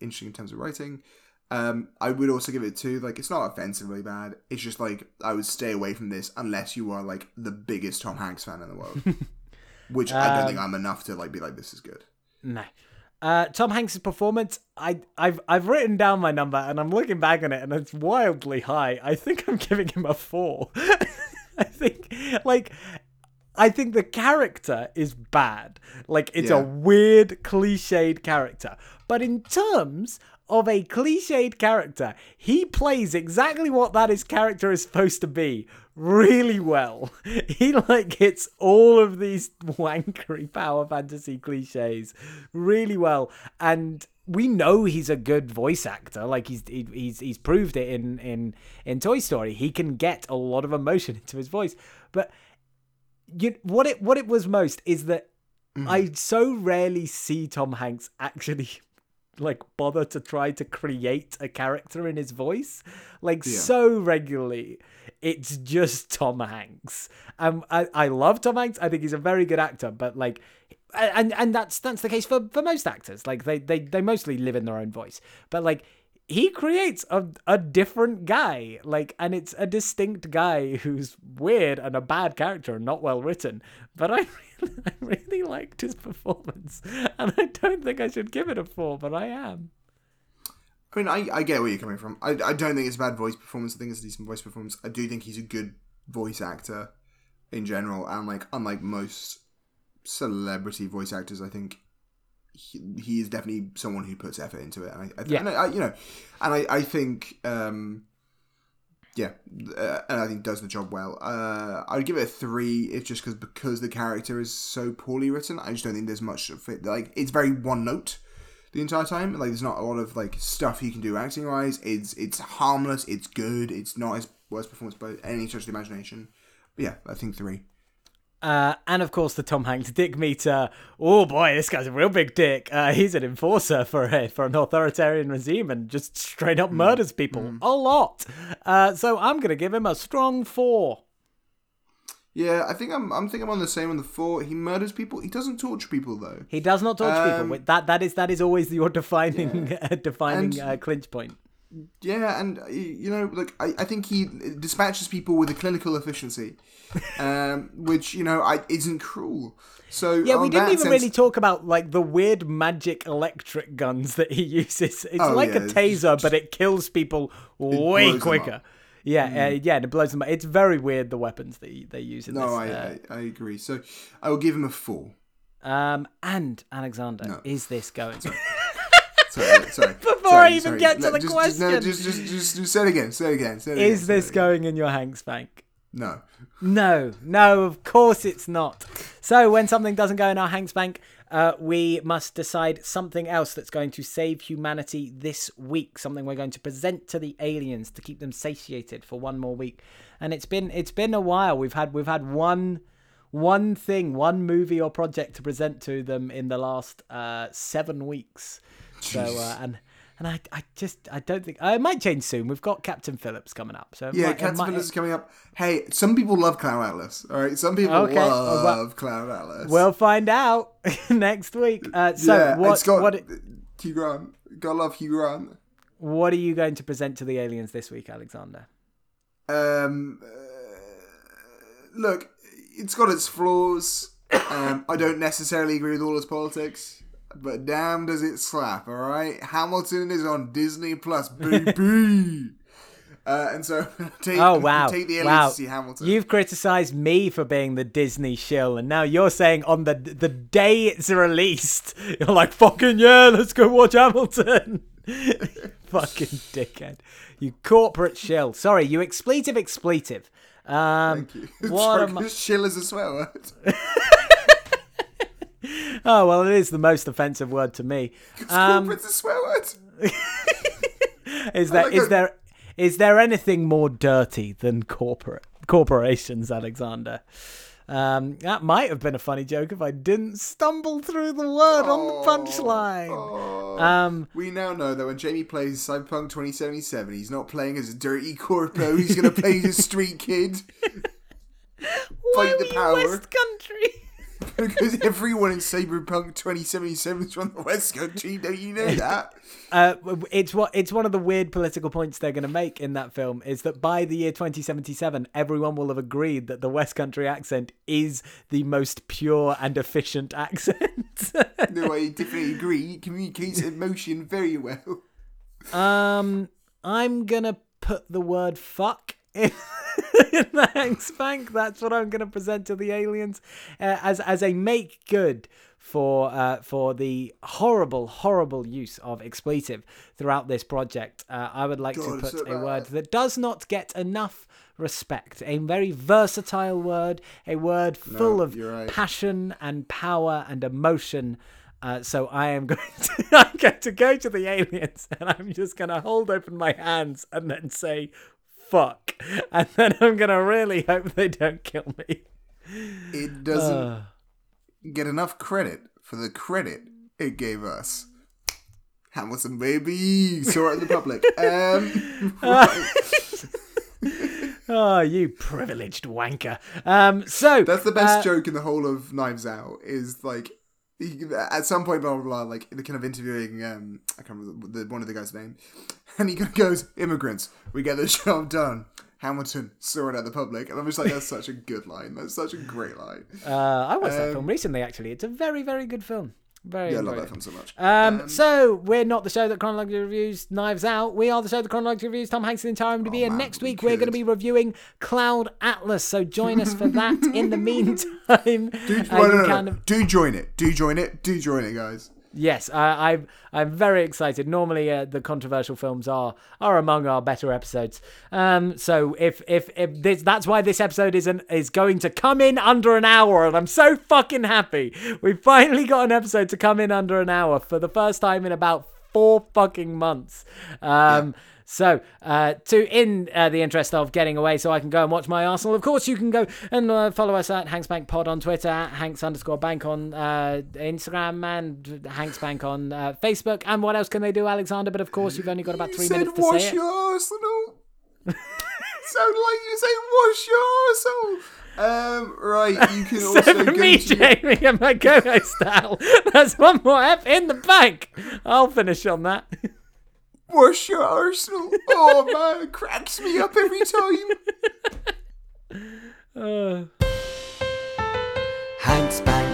interesting in terms of writing. Um, I would also give it two. Like it's not offensively bad. It's just like I would stay away from this unless you are like the biggest Tom Hanks fan in the world, (laughs) which I don't think Um, I'm enough to like be like this is good. No. Uh, Tom Hanks' performance, I, I've I've written down my number and I'm looking back on it and it's wildly high. I think I'm giving him a four. (laughs) I think like I think the character is bad. Like it's Yeah. a weird, cliched character. But in terms of a cliched character, he plays exactly what that his character is supposed to be really well. (laughs) He like hits all of these (laughs) wankery power fantasy cliches really well. And we know he's a good voice actor. Like he's he, he's he's proved it in in in Toy Story. He can get a lot of emotion (laughs) into his voice. But you what it what it was most is that Mm-hmm. I so rarely see Tom Hanks actually like bother to try to create a character in his voice? Like Yeah. so regularly it's just tom hanks. Um I, I love tom hanks. I think he's a very good actor but like and and that's that's the case for for most actors. Like they they, they mostly live in their own voice. But like he creates a, a different guy like and it's a distinct guy who's weird and a bad character and not well written but i (laughs) really, i really liked his performance and i don't think i should give it a four but i am I mean, I, I get where you're coming from. I, I don't think it's a bad voice performance. I think it's a decent voice performance. I do think he's a good voice actor in general. And, like, unlike most celebrity voice actors, I think he, he is definitely someone who puts effort into it. And I, I, Yeah. and I, I you know, and I, I think, um, yeah, uh, and I think does the job well. Uh, I would give it a three. It's just because because the character is so poorly written. I just don't think there's much of it. Like it's very one note the entire time. Like there's not a lot of like stuff you can do acting wise. It's it's harmless. It's good. It's not his worst performance by any stretch of the imagination. But yeah, I think three. Uh, and of course, the Tom Hanks dick meter. Oh boy, this guy's a real big dick. Uh, he's an enforcer for a, for an authoritarian regime and just straight up murders people a lot. Uh, so I'm gonna give him a strong four. Yeah, I think I'm I'm think I'm on the same on the four. He murders people. He doesn't torture people though. He does not torture Um, people. That that is that is always your defining (laughs) defining And- uh, clinch point. Yeah, and uh, you know, like I, I think he dispatches people with a clinical efficiency, (laughs) um, which you know I isn't cruel. So Yeah, we didn't even sense- really talk about like the weird magic electric guns that he (laughs) uses. It's Oh, like yeah, a taser, but it kills people way quicker. Yeah, uh, yeah, and it blows them up. It's very weird the weapons that he- they use in No, this. I, uh, I I agree. So I will give him a four. Um, and Alexander, No. is this going? (laughs) Sorry, sorry. (laughs) Before sorry, I even sorry. get to No, the just, Just, no, question. just, just, just, just say it again. Say it again. Say it again. is this again. going in your Hanks bank? No. No, no, of course it's not. So when something doesn't go in our Hanks bank, uh, we must decide something else that's going to save humanity this week. Something we're going to present to the aliens to keep them satiated for one more week. And it's been it's been a while. We've had we've had one one thing, one movie or project to present to them in the last uh, seven weeks. So uh, and and I, I just I don't think I might change soon. We've got Captain Phillips coming up. So Yeah, might- Captain might- Phillips is coming up. Hey, some people love Cloud Atlas. All right, some people Okay, love well- Cloud Atlas. We'll find out (laughs) next week. Uh, so yeah, what it's got what Hugh Grant. Gotta love Hugh Grant. what are you going to present to the aliens this week, Alexander? Um, uh, look, it's got its flaws. (coughs) Um, I don't necessarily agree with all its politics, but damn, does it slap! All right, Hamilton is on Disney Plus, (laughs) baby. uh, and so (laughs) take, Oh wow! take the wow! to see Hamilton. You've criticised me for being the Disney shill, and now you're saying on the the day it's released, (laughs) you're like fucking yeah, let's go watch Hamilton. fucking dickhead! You corporate shill. Sorry, you expletive expletive. Um, Thank you. what Sorry, am I- shill is a swear word. (laughs) Oh well, it is the most offensive word to me. Um, Corporate's a swear word. (laughs) Is there like is there is there anything more dirty than corporate corporations, Alexander? Um, that might have been a funny joke if I didn't stumble through the word on the punchline. Oh. Um, We now know that when Jamie plays Cyberpunk 2077, he's not playing as a dirty corpo. He's going to play as a street kid. (laughs) why Fight the we power. West Country? Because everyone in Cyberpunk 2077 is from the West Country. Don't you know that? (laughs) Uh, it's what it's one of the weird political points they're going to make in that film is that by the year 2077, everyone will have agreed that the West Country accent is the most pure and efficient accent. No, I (laughs) definitely agree. It communicates emotion very well. Um, I'm gonna put the word "fuck" (laughs) in, in the Hanks Bank. That's what I'm gonna present to the aliens uh, as as a make good for uh, for the horrible, horrible use of expletive throughout this project. Uh, I would like God, to put a word that does not get enough respect. A very versatile word, a word full of right. passion and power and emotion. Uh, so I am (laughs) going to I'm going to go to the aliens and I'm just going to hold open my hands and then say fuck, (laughs) and then I'm going to really hope they don't kill me. it doesn't Uh, get enough credit for the credit it gave us. Hamilton, baby, saw it in the public. (laughs) Um, oh, (laughs) you privileged wanker. Um, so That's the best uh, joke in the whole of Knives Out. Is like he, at some point, blah blah blah. Like the kind of interviewing, um, I can't remember the, one of the guy's name, (laughs) and he goes, "Immigrants, we get the (laughs) job done." Hamilton saw it at the public, and I'm just like, that's such a good line. That's such a great line. Uh, I watched that Um, film recently. Actually, it's a very, very good film. Very. Yeah, I love that film so much. Um, so we're not the show that chronologically reviews Knives Out. We are the show that chronologically reviews Tom Hanks' entire IMDb. and Oh, man, next week we're going to be reviewing Cloud Atlas. So join us for that. In the (laughs) meantime, Do, (laughs) well, no, no, kind of- Do join it. Do join it. Do join it, guys. Yes, I, I'm I'm very excited. Normally, uh, the controversial films are are among our better episodes. Um, so if if, if this, that's why this episode is an, is going to come in under an hour, and I'm so fucking happy. We finally got an episode to come in under an hour for the first time in about four fucking months. Um, So, uh, to in uh, the interest of getting away, so I can go and watch my Arsenal. Of course, you can go and uh, follow us at Hanks Bank Pod on Twitter, at Hanks underscore Bank on uh, Instagram, and Hanks Bank on uh, Facebook. And what else can they do, Alexander? But of course, you've only got about You three said minutes to wash say it. your Arsenal. (laughs) Sound like you say wash your Arsenal. Um, right, you can (laughs) also So for go me, to Jamie, and my co-host style, (laughs) that's one more F in the bank. I'll finish on that. Wash your Arsenal. Oh (laughs) man, it cracks me up every time. (laughs) Uh. Hanks Bank